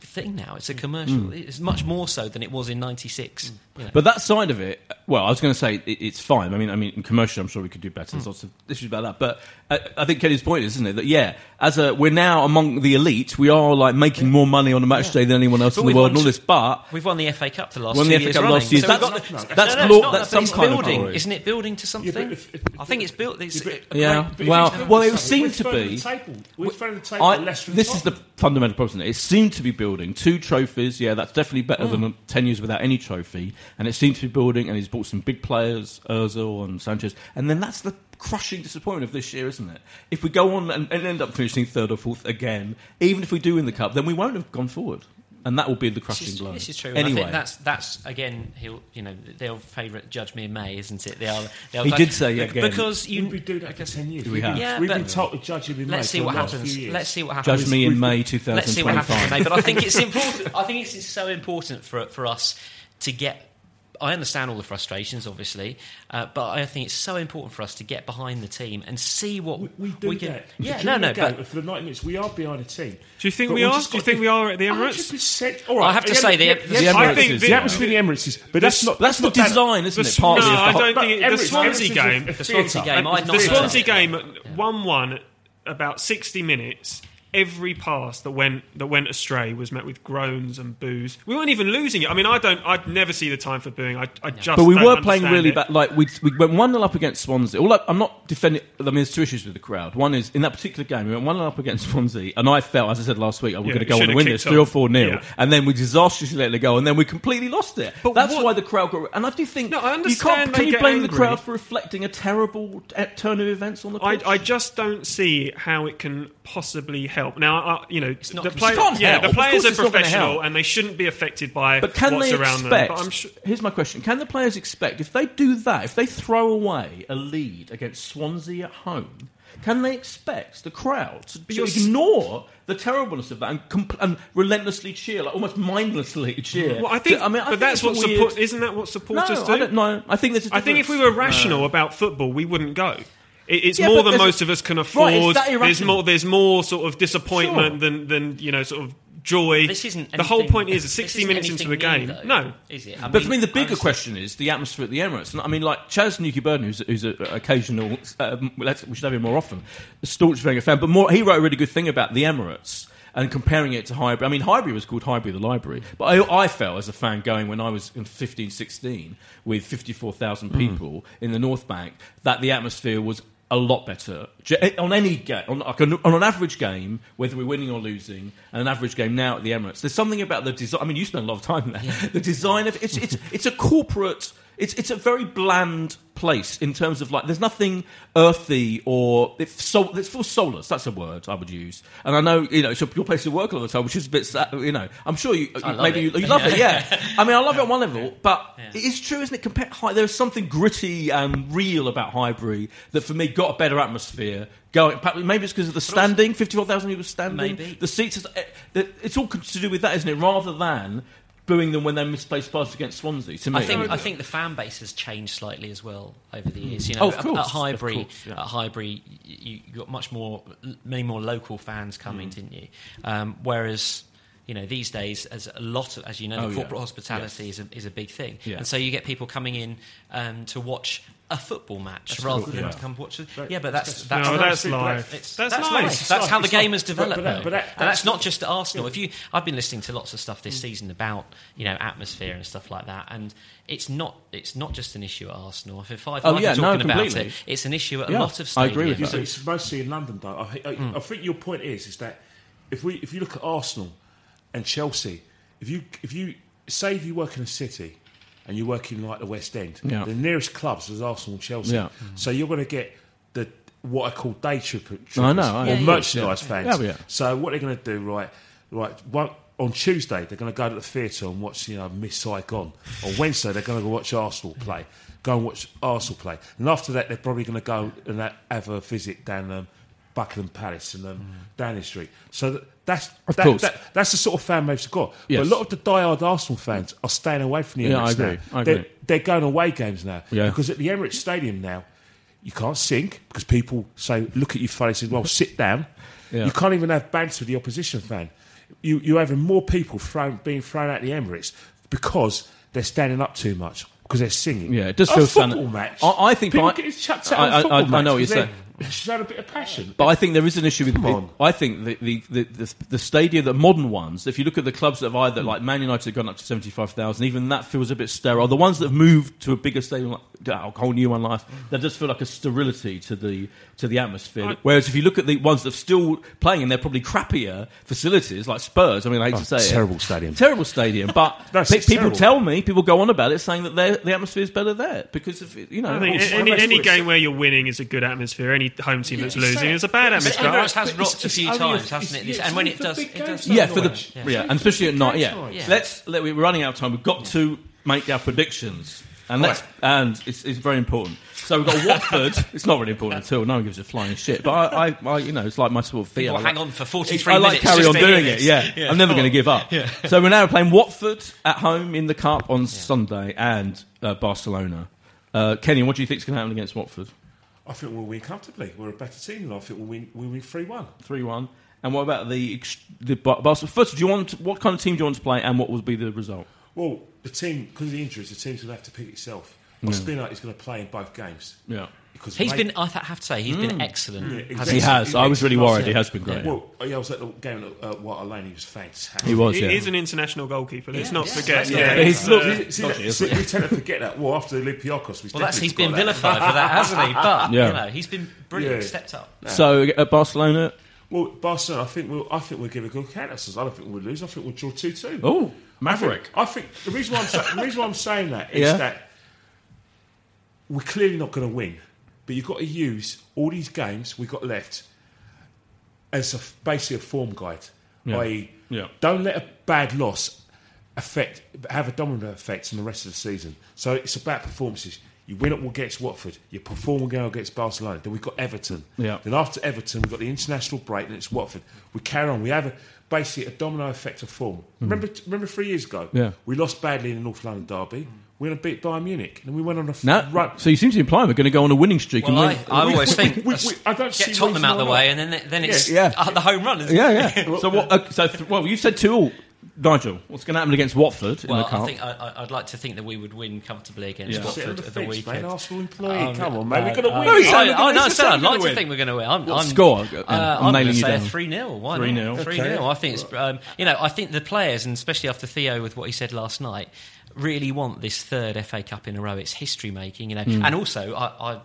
Speaker 2: thing now. It's a commercial. Mm. It's much more so than it was in '96. Mm. You know.
Speaker 1: But that side of it, well, I was going to say it, it's fine. I mean, I mean, in commercial, I'm sure we could do better. There's mm. lots of issues about that. But I, I think Kenny's point is, isn't it, that yeah, as a we're now among the elite, we are like making more money on a match day than anyone else
Speaker 2: But
Speaker 1: in the world
Speaker 2: won
Speaker 1: and all this. But
Speaker 2: We've won the FA Cup the last
Speaker 1: Won
Speaker 2: two
Speaker 1: the FA
Speaker 2: years
Speaker 1: Cup last year.
Speaker 2: So we've
Speaker 1: That's-
Speaker 2: got-
Speaker 1: that's
Speaker 2: no, no,
Speaker 1: glo-
Speaker 2: it's not,
Speaker 1: that's
Speaker 2: but
Speaker 1: some
Speaker 2: it's
Speaker 1: kind of
Speaker 2: building,
Speaker 1: glory.
Speaker 2: isn't it? Building to something.
Speaker 4: if- if-
Speaker 2: I think it's built. It's,
Speaker 4: Yeah,
Speaker 1: Yeah.
Speaker 2: great-
Speaker 4: But if
Speaker 1: Well- well, it
Speaker 4: something,
Speaker 1: seemed to be-
Speaker 4: thrown. We're thrown the table.
Speaker 1: This is the fundamental problem. it? It seemed to be building two trophies. Yeah, that's definitely better than mm. ten years without any trophy. And it seems to be building. And he's bought some big players, Özil and Sanchez. And then that's the crushing disappointment of this year, isn't it? If we go on and, and end up finishing third or fourth again, even if we do win the cup, then we won't have gone forward, and that will be the crushing blow.
Speaker 2: this is true. And
Speaker 1: Anyway,
Speaker 2: I think that's that's again. He'll you know they'll favourite judge me in May, isn't it? They'll, they'll
Speaker 1: He did say again.
Speaker 2: because you.
Speaker 4: We've been doing that for ten years.
Speaker 1: We
Speaker 4: We've been-
Speaker 2: Yeah,
Speaker 4: We've been told to judge him in
Speaker 2: Let's see
Speaker 4: May for
Speaker 2: what
Speaker 4: the last
Speaker 2: happens. Let's see what happens.
Speaker 1: judge me in
Speaker 4: We've-
Speaker 1: May
Speaker 2: Let's see what happens in
Speaker 1: 2025.
Speaker 2: May. But I think it's important. I think it's, it's so important for for us to get I understand all the frustrations, obviously, uh, but I think it's so important for us to get behind the team and see what
Speaker 4: We, we do
Speaker 2: can.
Speaker 4: that.
Speaker 2: Yeah, no, no, but
Speaker 4: for the 90 minutes, we are behind the team.
Speaker 3: Do you think
Speaker 4: But
Speaker 3: we are? Do you think we are at the Emirates?
Speaker 4: 100%. All right.
Speaker 2: I have to say the-
Speaker 4: Em-
Speaker 2: the
Speaker 1: Emirates
Speaker 3: I think
Speaker 1: is-
Speaker 3: the,
Speaker 4: the atmosphere in the Emirates is, but that's not
Speaker 1: That's the
Speaker 4: not
Speaker 1: design, isn't
Speaker 3: the-
Speaker 1: it? Partly
Speaker 3: no,
Speaker 1: of the
Speaker 3: I don't think it- the Swansea game-
Speaker 2: The Swansea game, I'd not
Speaker 3: the Swansea game, one-one, about sixty minutes. Every pass that went that went astray was met with groans and boos. We weren't even losing it. I mean, I don't. I'd never see the time for booing. I, I just.
Speaker 1: But we
Speaker 3: don't
Speaker 1: were playing really
Speaker 3: it.
Speaker 1: bad. Like we, we went one 0 up against Swansea. All I, I'm not defending. I mean, there's two issues with the crowd. One is in that particular game we went one 0 up against Swansea, and I felt, as I said last week, oh, we're
Speaker 3: Yeah,
Speaker 1: going to go on
Speaker 3: should
Speaker 1: and win
Speaker 3: kicked
Speaker 1: this three or four nil,
Speaker 3: Yeah.
Speaker 1: and then we disastrously let it go, and then we completely lost it.
Speaker 3: But
Speaker 1: That's
Speaker 3: what-
Speaker 1: why the crowd got. And I do think
Speaker 3: No, I
Speaker 1: you
Speaker 3: understand
Speaker 1: can't. Can you
Speaker 3: get
Speaker 1: blame the crowd for reflecting a terrible turn of events on the
Speaker 3: I,
Speaker 1: pitch?
Speaker 3: I just don't see how it can possibly help. Now, uh, you know,
Speaker 2: not
Speaker 3: the,
Speaker 2: cons-
Speaker 3: play-
Speaker 1: can't
Speaker 3: yeah,
Speaker 1: help.
Speaker 3: the players are
Speaker 1: it's not gonna
Speaker 3: professional and they shouldn't be affected by
Speaker 1: But can
Speaker 3: what's
Speaker 1: they
Speaker 3: around
Speaker 1: expect?
Speaker 3: them. But I'm sure,
Speaker 1: Here's my question: Can the players expect if they do that, if they throw away a lead against Swansea at home, can they expect the crowd to, to ignore the terribleness of that and, compl- and relentlessly cheer, like almost mindlessly cheer?
Speaker 3: well, I think,
Speaker 1: I mean, I
Speaker 3: but
Speaker 1: think
Speaker 3: that's
Speaker 1: it's a
Speaker 3: what
Speaker 1: weird-
Speaker 3: support. Isn't that what
Speaker 1: No,
Speaker 3: supporters do?
Speaker 1: I don't know. I think there's. A
Speaker 3: I think if we were rational about football, we wouldn't go. It, it's
Speaker 1: Yeah,
Speaker 3: more than
Speaker 1: there's a-
Speaker 3: most of us can
Speaker 1: Right,
Speaker 3: afford.
Speaker 1: it's that
Speaker 3: there's more. There's more sort of disappointment
Speaker 1: Sure.
Speaker 3: than than you know, sort of joy.
Speaker 2: This isn't
Speaker 3: the whole point is, 60 minutes into a game.
Speaker 2: though,
Speaker 3: no,
Speaker 2: is it? I
Speaker 1: But for me, the bigger question is the atmosphere at the Emirates. And I mean, like Chas Newkey-Burden, who's, who's an occasional, um, let's, we should have him more often, a staunch Wenger fan. But more, he wrote a really good thing about the Emirates and comparing it to Highbury. I mean, Highbury was called Highbury the Library, but I, I felt as a fan going when I was in 15, 16 with 54,000 people in the North Bank that the atmosphere was a lot better eh, on any game, on, on an average game, whether we're winning or losing, and an average game now at the Emirates. There's something about the design. I mean, you spend a lot of time there. The design of it's it's it's a corporate. It's it's a very bland place in terms of like there's nothing earthy or it's so it's for soulless. That's a word I would use. And I know you know it's your place to work a lot of the time, which is a bit sad, you know. I'm sure you
Speaker 2: love
Speaker 1: maybe
Speaker 2: it.
Speaker 1: you, you love it. Yeah, I mean I love it on one level, but it is true, isn't it? There's something gritty and real about Highbury that for me got a better atmosphere. Going, maybe it's because of the standing, fifty-four thousand people standing.
Speaker 2: Maybe.
Speaker 1: The seats, eh, it's all to do with that, isn't it? Rather than booing them when they misplaced passes against Swansea. To me,
Speaker 2: I think I think the fan base has changed slightly as well over the years. You know,
Speaker 1: Oh, of
Speaker 2: at-
Speaker 1: course,
Speaker 2: at Highbury,
Speaker 1: course, yeah.
Speaker 2: at Highbury, you, you got much more, many more local fans
Speaker 1: Mm.
Speaker 2: coming, didn't you? Um, whereas. You know, these days, as a lot of, as you know,
Speaker 1: Oh,
Speaker 2: the
Speaker 1: yeah.
Speaker 2: corporate hospitality is, a, is a big thing, and so you get people coming in um, to watch a football match
Speaker 1: That's
Speaker 2: rather
Speaker 1: cool,
Speaker 2: than
Speaker 1: yeah.
Speaker 2: to come watch. it.
Speaker 4: That-
Speaker 2: yeah, but that's
Speaker 4: that's-
Speaker 2: that's
Speaker 3: no,
Speaker 2: nice.
Speaker 3: that's life.
Speaker 2: It's,
Speaker 3: that's,
Speaker 2: that's,
Speaker 3: life.
Speaker 2: life. That's how the game has developed.
Speaker 4: But- but that- but that-
Speaker 2: and that's
Speaker 4: that's-
Speaker 2: not just at Arsenal. If you, I've been listening to lots of stuff this season about you know atmosphere and stuff like that, and it's not it's not just an issue at Arsenal. If if I've
Speaker 1: Oh,
Speaker 2: been
Speaker 1: yeah, no,
Speaker 2: talking about
Speaker 1: completely.
Speaker 2: it, it's an issue at
Speaker 1: Yeah,
Speaker 2: a lot of
Speaker 1: I agree with you.
Speaker 4: So it's mostly in London, though. I, I,
Speaker 1: Hmm.
Speaker 4: I think your point is is that if we if you look at Arsenal and Chelsea, if you if you say if you work in a city and you work in like the West End,
Speaker 1: Yeah.
Speaker 4: the nearest clubs is Arsenal Chelsea.
Speaker 1: Yeah.
Speaker 4: So you're going to get the what I call day tripper, trippers
Speaker 1: I know, I
Speaker 4: or
Speaker 1: know.
Speaker 4: merchandise
Speaker 1: Yeah.
Speaker 4: fans.
Speaker 1: Yeah, yeah.
Speaker 4: So what they're going to do, right? Right. One, on Tuesday, they're going to go to the theatre and watch, you know, Miss Saigon. On Wednesday, they're going to go watch Arsenal play. Go and watch Arsenal play. And after that, they're probably going to go and ha- have a visit down um, Buckingham Palace and um, Downing Street. So that, that's that, that- that's the sort of fan base they've got.
Speaker 1: Yes.
Speaker 4: But a lot of the die-hard Arsenal fans are staying away from the
Speaker 1: Yeah,
Speaker 4: Emirates
Speaker 1: I agree.
Speaker 4: now.
Speaker 1: I
Speaker 4: They're, they're going away games now.
Speaker 1: Yeah.
Speaker 4: Because at the Emirates Stadium now, you can't sing because people say, look at you funny, say, well, sit down.
Speaker 1: Yeah.
Speaker 4: You can't even have banter with the opposition fan. You, you're having more people thrown, being thrown out the Emirates because they're standing up too much, because they're singing.
Speaker 1: Yeah, it does
Speaker 4: a
Speaker 1: feel
Speaker 4: football match.
Speaker 1: I- I think
Speaker 4: people
Speaker 1: by-
Speaker 4: get chucked out
Speaker 1: I- I- I
Speaker 4: match
Speaker 1: know what you're
Speaker 4: 'cause they're-
Speaker 1: saying.
Speaker 4: a bit of passion.
Speaker 1: But I think there is an issue with.
Speaker 4: Come on.
Speaker 1: I think the the, the, the the stadium, the modern ones. If you look at the clubs that have either like Man United have gone up to seventy five thousand, even that feels a bit sterile. The ones that have moved to a bigger stadium, like a whole new one, life, mm. that does feel like a sterility to the to the atmosphere.
Speaker 3: I-
Speaker 1: Whereas if you look at the ones that are still playing, and they're probably crappier facilities, like Spurs. I mean, I hate
Speaker 4: Oh,
Speaker 1: to say it,
Speaker 4: terrible stadium.
Speaker 1: terrible stadium. But pe- people
Speaker 4: terrible.
Speaker 1: tell me, people go on about it, saying that the atmosphere is better there because of you know.
Speaker 3: I think
Speaker 4: Also,
Speaker 3: any, any game where you're winning is a good atmosphere. Any home team that's losing
Speaker 4: sad.
Speaker 3: is a bad atmosphere.
Speaker 2: Emirates has
Speaker 4: But
Speaker 2: rocked
Speaker 4: it's-
Speaker 2: a few times, hasn't it?
Speaker 4: it's-
Speaker 2: and when it does, it does.
Speaker 1: Yeah, for the
Speaker 4: Nigel.
Speaker 1: yeah, and especially at night. Yeah.
Speaker 2: Yeah.
Speaker 1: let's let, we're running out of time. We've got to make our predictions and that's and it's, it's very important. So we've got Watford. it's not really important at all. No one gives a flying shit. But I, I, I you know, it's like my sort of feel.
Speaker 2: Well,
Speaker 1: I
Speaker 2: hang
Speaker 1: like-
Speaker 2: on for 43
Speaker 1: I like carry on doing
Speaker 2: this.
Speaker 1: it. Yeah, I'm never going to give up. So we're now playing Watford at home in the cup on Sunday and uh, Barcelona. Uh, Kenny, what do you think is going to happen against Watford?
Speaker 4: I think we'll win comfortably. We're a better team, and I think we'll win. We'll win three one.
Speaker 1: Three one. And what about the the Barcelona? First, do you want what kind of team do you want to play, and what will be the result?
Speaker 4: Well, the team because of the injuries, the team's going to have to pick itself. Ospina is going to play in both games.
Speaker 1: Yeah.
Speaker 4: Because
Speaker 2: He's
Speaker 4: mate-
Speaker 2: been, I have to say, he's been excellent.
Speaker 4: Yeah, exactly.
Speaker 1: He has. I was really worried.
Speaker 4: year.
Speaker 1: He has been great.
Speaker 4: Well, yeah, I was at the game at uh, White Lane. He was fantastic.
Speaker 1: He was.
Speaker 3: He
Speaker 1: Yeah.
Speaker 3: is an international goalkeeper. Let's not
Speaker 2: yeah,
Speaker 3: forget.
Speaker 2: that's
Speaker 3: Yeah,
Speaker 1: But he's look. he's-
Speaker 4: See,
Speaker 1: dodgy,
Speaker 4: that,
Speaker 1: isn't
Speaker 4: we tend to forget that. Well, after Olympiacos, we
Speaker 2: Well, that's he's been
Speaker 4: got that.
Speaker 2: vilified for that, hasn't he? But
Speaker 1: Yeah.
Speaker 2: you know, he's been brilliant,
Speaker 4: Yeah.
Speaker 2: stepped up.
Speaker 1: So at Barcelona,
Speaker 4: Well, Barcelona, I think we'll. I think we'll give a good count. I don't think we'll lose. I think we'll draw two two.
Speaker 1: oh Maverick.
Speaker 4: I think the reason why I'm sa- the reason why I'm saying that is
Speaker 1: Yeah.
Speaker 4: that we're clearly not going to win, but you've got to use all these games we've got left as a, basically a form guide.
Speaker 1: Yeah.
Speaker 4: I.e.,
Speaker 1: Yeah.
Speaker 4: don't let a bad loss affect have a domino effect on the rest of the season. So it's about performances. You win it against Watford. You perform again against Barcelona. Then we've got Everton.
Speaker 1: Yeah.
Speaker 4: Then after Everton, we've got the international break, and it's Watford. We carry on. We have a, basically a domino effect of form. Remember, remember three years ago?
Speaker 1: Yeah.
Speaker 4: We lost badly in the North London derby. We went to beat Bayern Munich, and then we went on a f-
Speaker 1: No,
Speaker 4: run.
Speaker 1: so you seem to be implying we're going to go on a winning streak
Speaker 2: Well, I,
Speaker 1: and win.
Speaker 2: I always think
Speaker 4: we- we- I don't see
Speaker 2: get Tottenham out of the way, and then then it's
Speaker 1: Yeah.
Speaker 2: uh, the home run. Isn't
Speaker 1: yeah,
Speaker 2: it?
Speaker 1: yeah. so what? Uh, so th- well, you said two all, Nigel. What's going to happen against Watford in
Speaker 2: Well,
Speaker 1: the cup?
Speaker 2: I think I, I- I'd like to think that we would win comfortably against
Speaker 1: Yeah.
Speaker 2: Watford at the
Speaker 4: fence,
Speaker 2: weekend.
Speaker 4: mate. Arsenal employee.
Speaker 2: Um,
Speaker 4: Come on, mate.
Speaker 2: uh,
Speaker 4: We're going to
Speaker 2: uh,
Speaker 4: win.
Speaker 1: No, he's
Speaker 2: I,
Speaker 1: saying-
Speaker 2: I, no, I
Speaker 1: he's
Speaker 2: said
Speaker 1: saying
Speaker 2: I'd
Speaker 1: we're
Speaker 2: like
Speaker 1: gonna
Speaker 2: think we're going to win. I'm,
Speaker 1: What
Speaker 2: I'm,
Speaker 1: score?
Speaker 2: Uh,
Speaker 1: I'm
Speaker 2: I'm going to say three 0 Why
Speaker 1: 3-0.
Speaker 2: Three 0 I think it's. Um, you know, I think the players, and especially after Theo with what he said last night, really want this third FA Cup in a row. It's history making, you know.
Speaker 1: Hmm.
Speaker 2: And also, I, I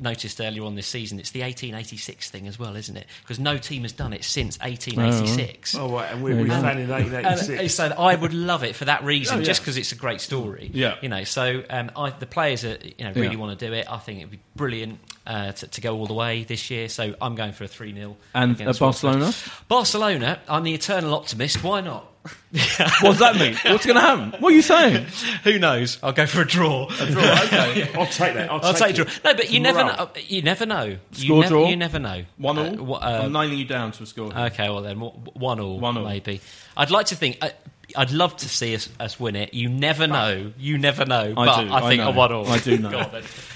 Speaker 2: noticed earlier on this season, it's the 1886 thing as well, isn't it? Because no team has done it since 1886.
Speaker 4: Oh, right, and we're, we're fanning in
Speaker 2: And
Speaker 4: 1886.
Speaker 2: so I would love it for that reason,
Speaker 1: Oh, yeah.
Speaker 2: just because it's a great story.
Speaker 1: Yeah.
Speaker 2: you know. So um, I, the players are, you know, really
Speaker 1: Yeah.
Speaker 2: want to do it. I think it'd be brilliant uh, to, to go all the way this year. So I'm going for a three 0
Speaker 1: And uh, Barcelona?
Speaker 2: Barcelona. I'm the eternal optimist. Why not?
Speaker 1: What does that mean? What's going to happen? What are you saying?
Speaker 2: Who knows? I'll go for a draw.
Speaker 1: okay.
Speaker 4: I'll take that. I'll,
Speaker 2: I'll
Speaker 4: take
Speaker 2: take a draw. No, but you never know. You never know. You
Speaker 1: Score
Speaker 2: never,
Speaker 1: draw?
Speaker 2: You never know.
Speaker 1: One all.
Speaker 2: Uh, wha- uh,
Speaker 1: I'm nailing you down to a score.
Speaker 2: Okay, well then, one all,
Speaker 1: One all.
Speaker 2: maybe. I'd like to think. I, I'd love to see us, us win it. You never know. You never know.
Speaker 1: I
Speaker 2: but
Speaker 1: do,
Speaker 2: I
Speaker 1: I
Speaker 2: think
Speaker 1: know.
Speaker 2: a one all.
Speaker 1: I do know.
Speaker 2: Go on,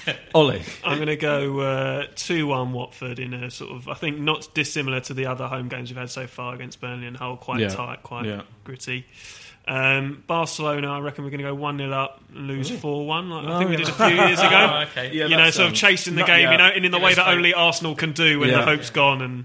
Speaker 2: then.
Speaker 1: Ollie.
Speaker 3: I'm going to go uh, two one Watford in a sort of I think not dissimilar to the other home games we've had so far against Burnley and Hull. Quite
Speaker 1: Yeah.
Speaker 3: tight, quite
Speaker 1: Yeah.
Speaker 3: gritty. Um, Barcelona, I reckon we're going to go one 0 up and lose four one. Like I think we did a few years ago.
Speaker 2: Oh, okay.
Speaker 1: Yeah,
Speaker 3: you know,
Speaker 1: that
Speaker 3: sort of
Speaker 1: sounds-
Speaker 3: chasing the
Speaker 1: Not-
Speaker 3: game,
Speaker 1: yeah.
Speaker 3: you know, and in the
Speaker 2: Give
Speaker 3: way that
Speaker 2: hope.
Speaker 3: only Arsenal can do when
Speaker 1: Yeah.
Speaker 3: the hope's gone. And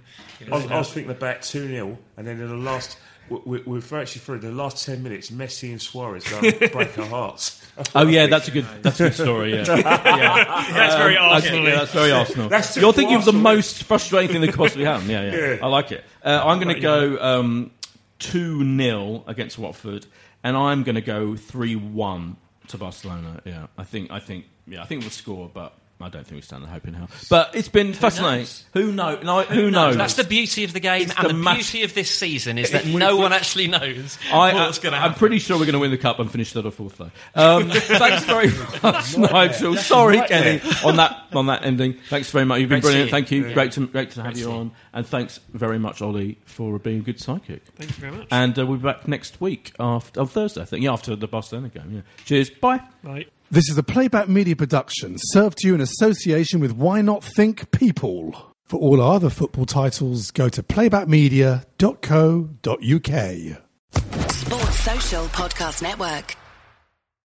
Speaker 4: I was, I was thinking about 2 0, and then in the last, we, we, we're virtually through the last 10 minutes, Messi and Suarez go and break our hearts.
Speaker 1: Oh yeah, that's a good. That's a good story. Yeah, yeah.
Speaker 3: that's very
Speaker 1: Okay,
Speaker 3: Arsenal.
Speaker 1: yeah, that's very Arsenal.
Speaker 4: That's
Speaker 1: You're thinking of the most frustrating thing that could possibly happen. Yeah, yeah.
Speaker 4: Yeah.
Speaker 1: I like it. Uh, I'm going to go um, two 0 against Watford, and I'm going to go three one to Barcelona. Yeah, I think. I think. Yeah, I think we'll score, but. I don't think we stand a hope in hell. But it's been fascinating.
Speaker 2: knows?
Speaker 1: Who knows? No, who knows?
Speaker 2: That's the beauty of the game,
Speaker 1: It's
Speaker 2: and
Speaker 1: the
Speaker 2: the,
Speaker 1: match-
Speaker 2: beauty of this season is that no one actually knows
Speaker 1: I,
Speaker 2: what's going to happen.
Speaker 1: I'm pretty sure we're going to win the cup and finish third or fourth though. Um, thanks very much, Nigel. Sorry, Kenny, on that on that ending. Thanks very much. You've been
Speaker 2: Great
Speaker 1: brilliant.
Speaker 2: see
Speaker 1: Thank
Speaker 2: you.
Speaker 1: you. Great to great to have
Speaker 2: to you
Speaker 1: on, and thanks very much, Ollie, for being a good psychic.
Speaker 3: Thank you very much.
Speaker 1: And uh, we'll be back next week after on Thursday, I think. Yeah, after the Barcelona game. Yeah. Cheers. Bye.
Speaker 3: Right.
Speaker 5: This is a playback media production served to you in association with Why Not Think People. For all our other football titles, go to playbackmedia.co.uk.
Speaker 6: Sports Social Podcast Network.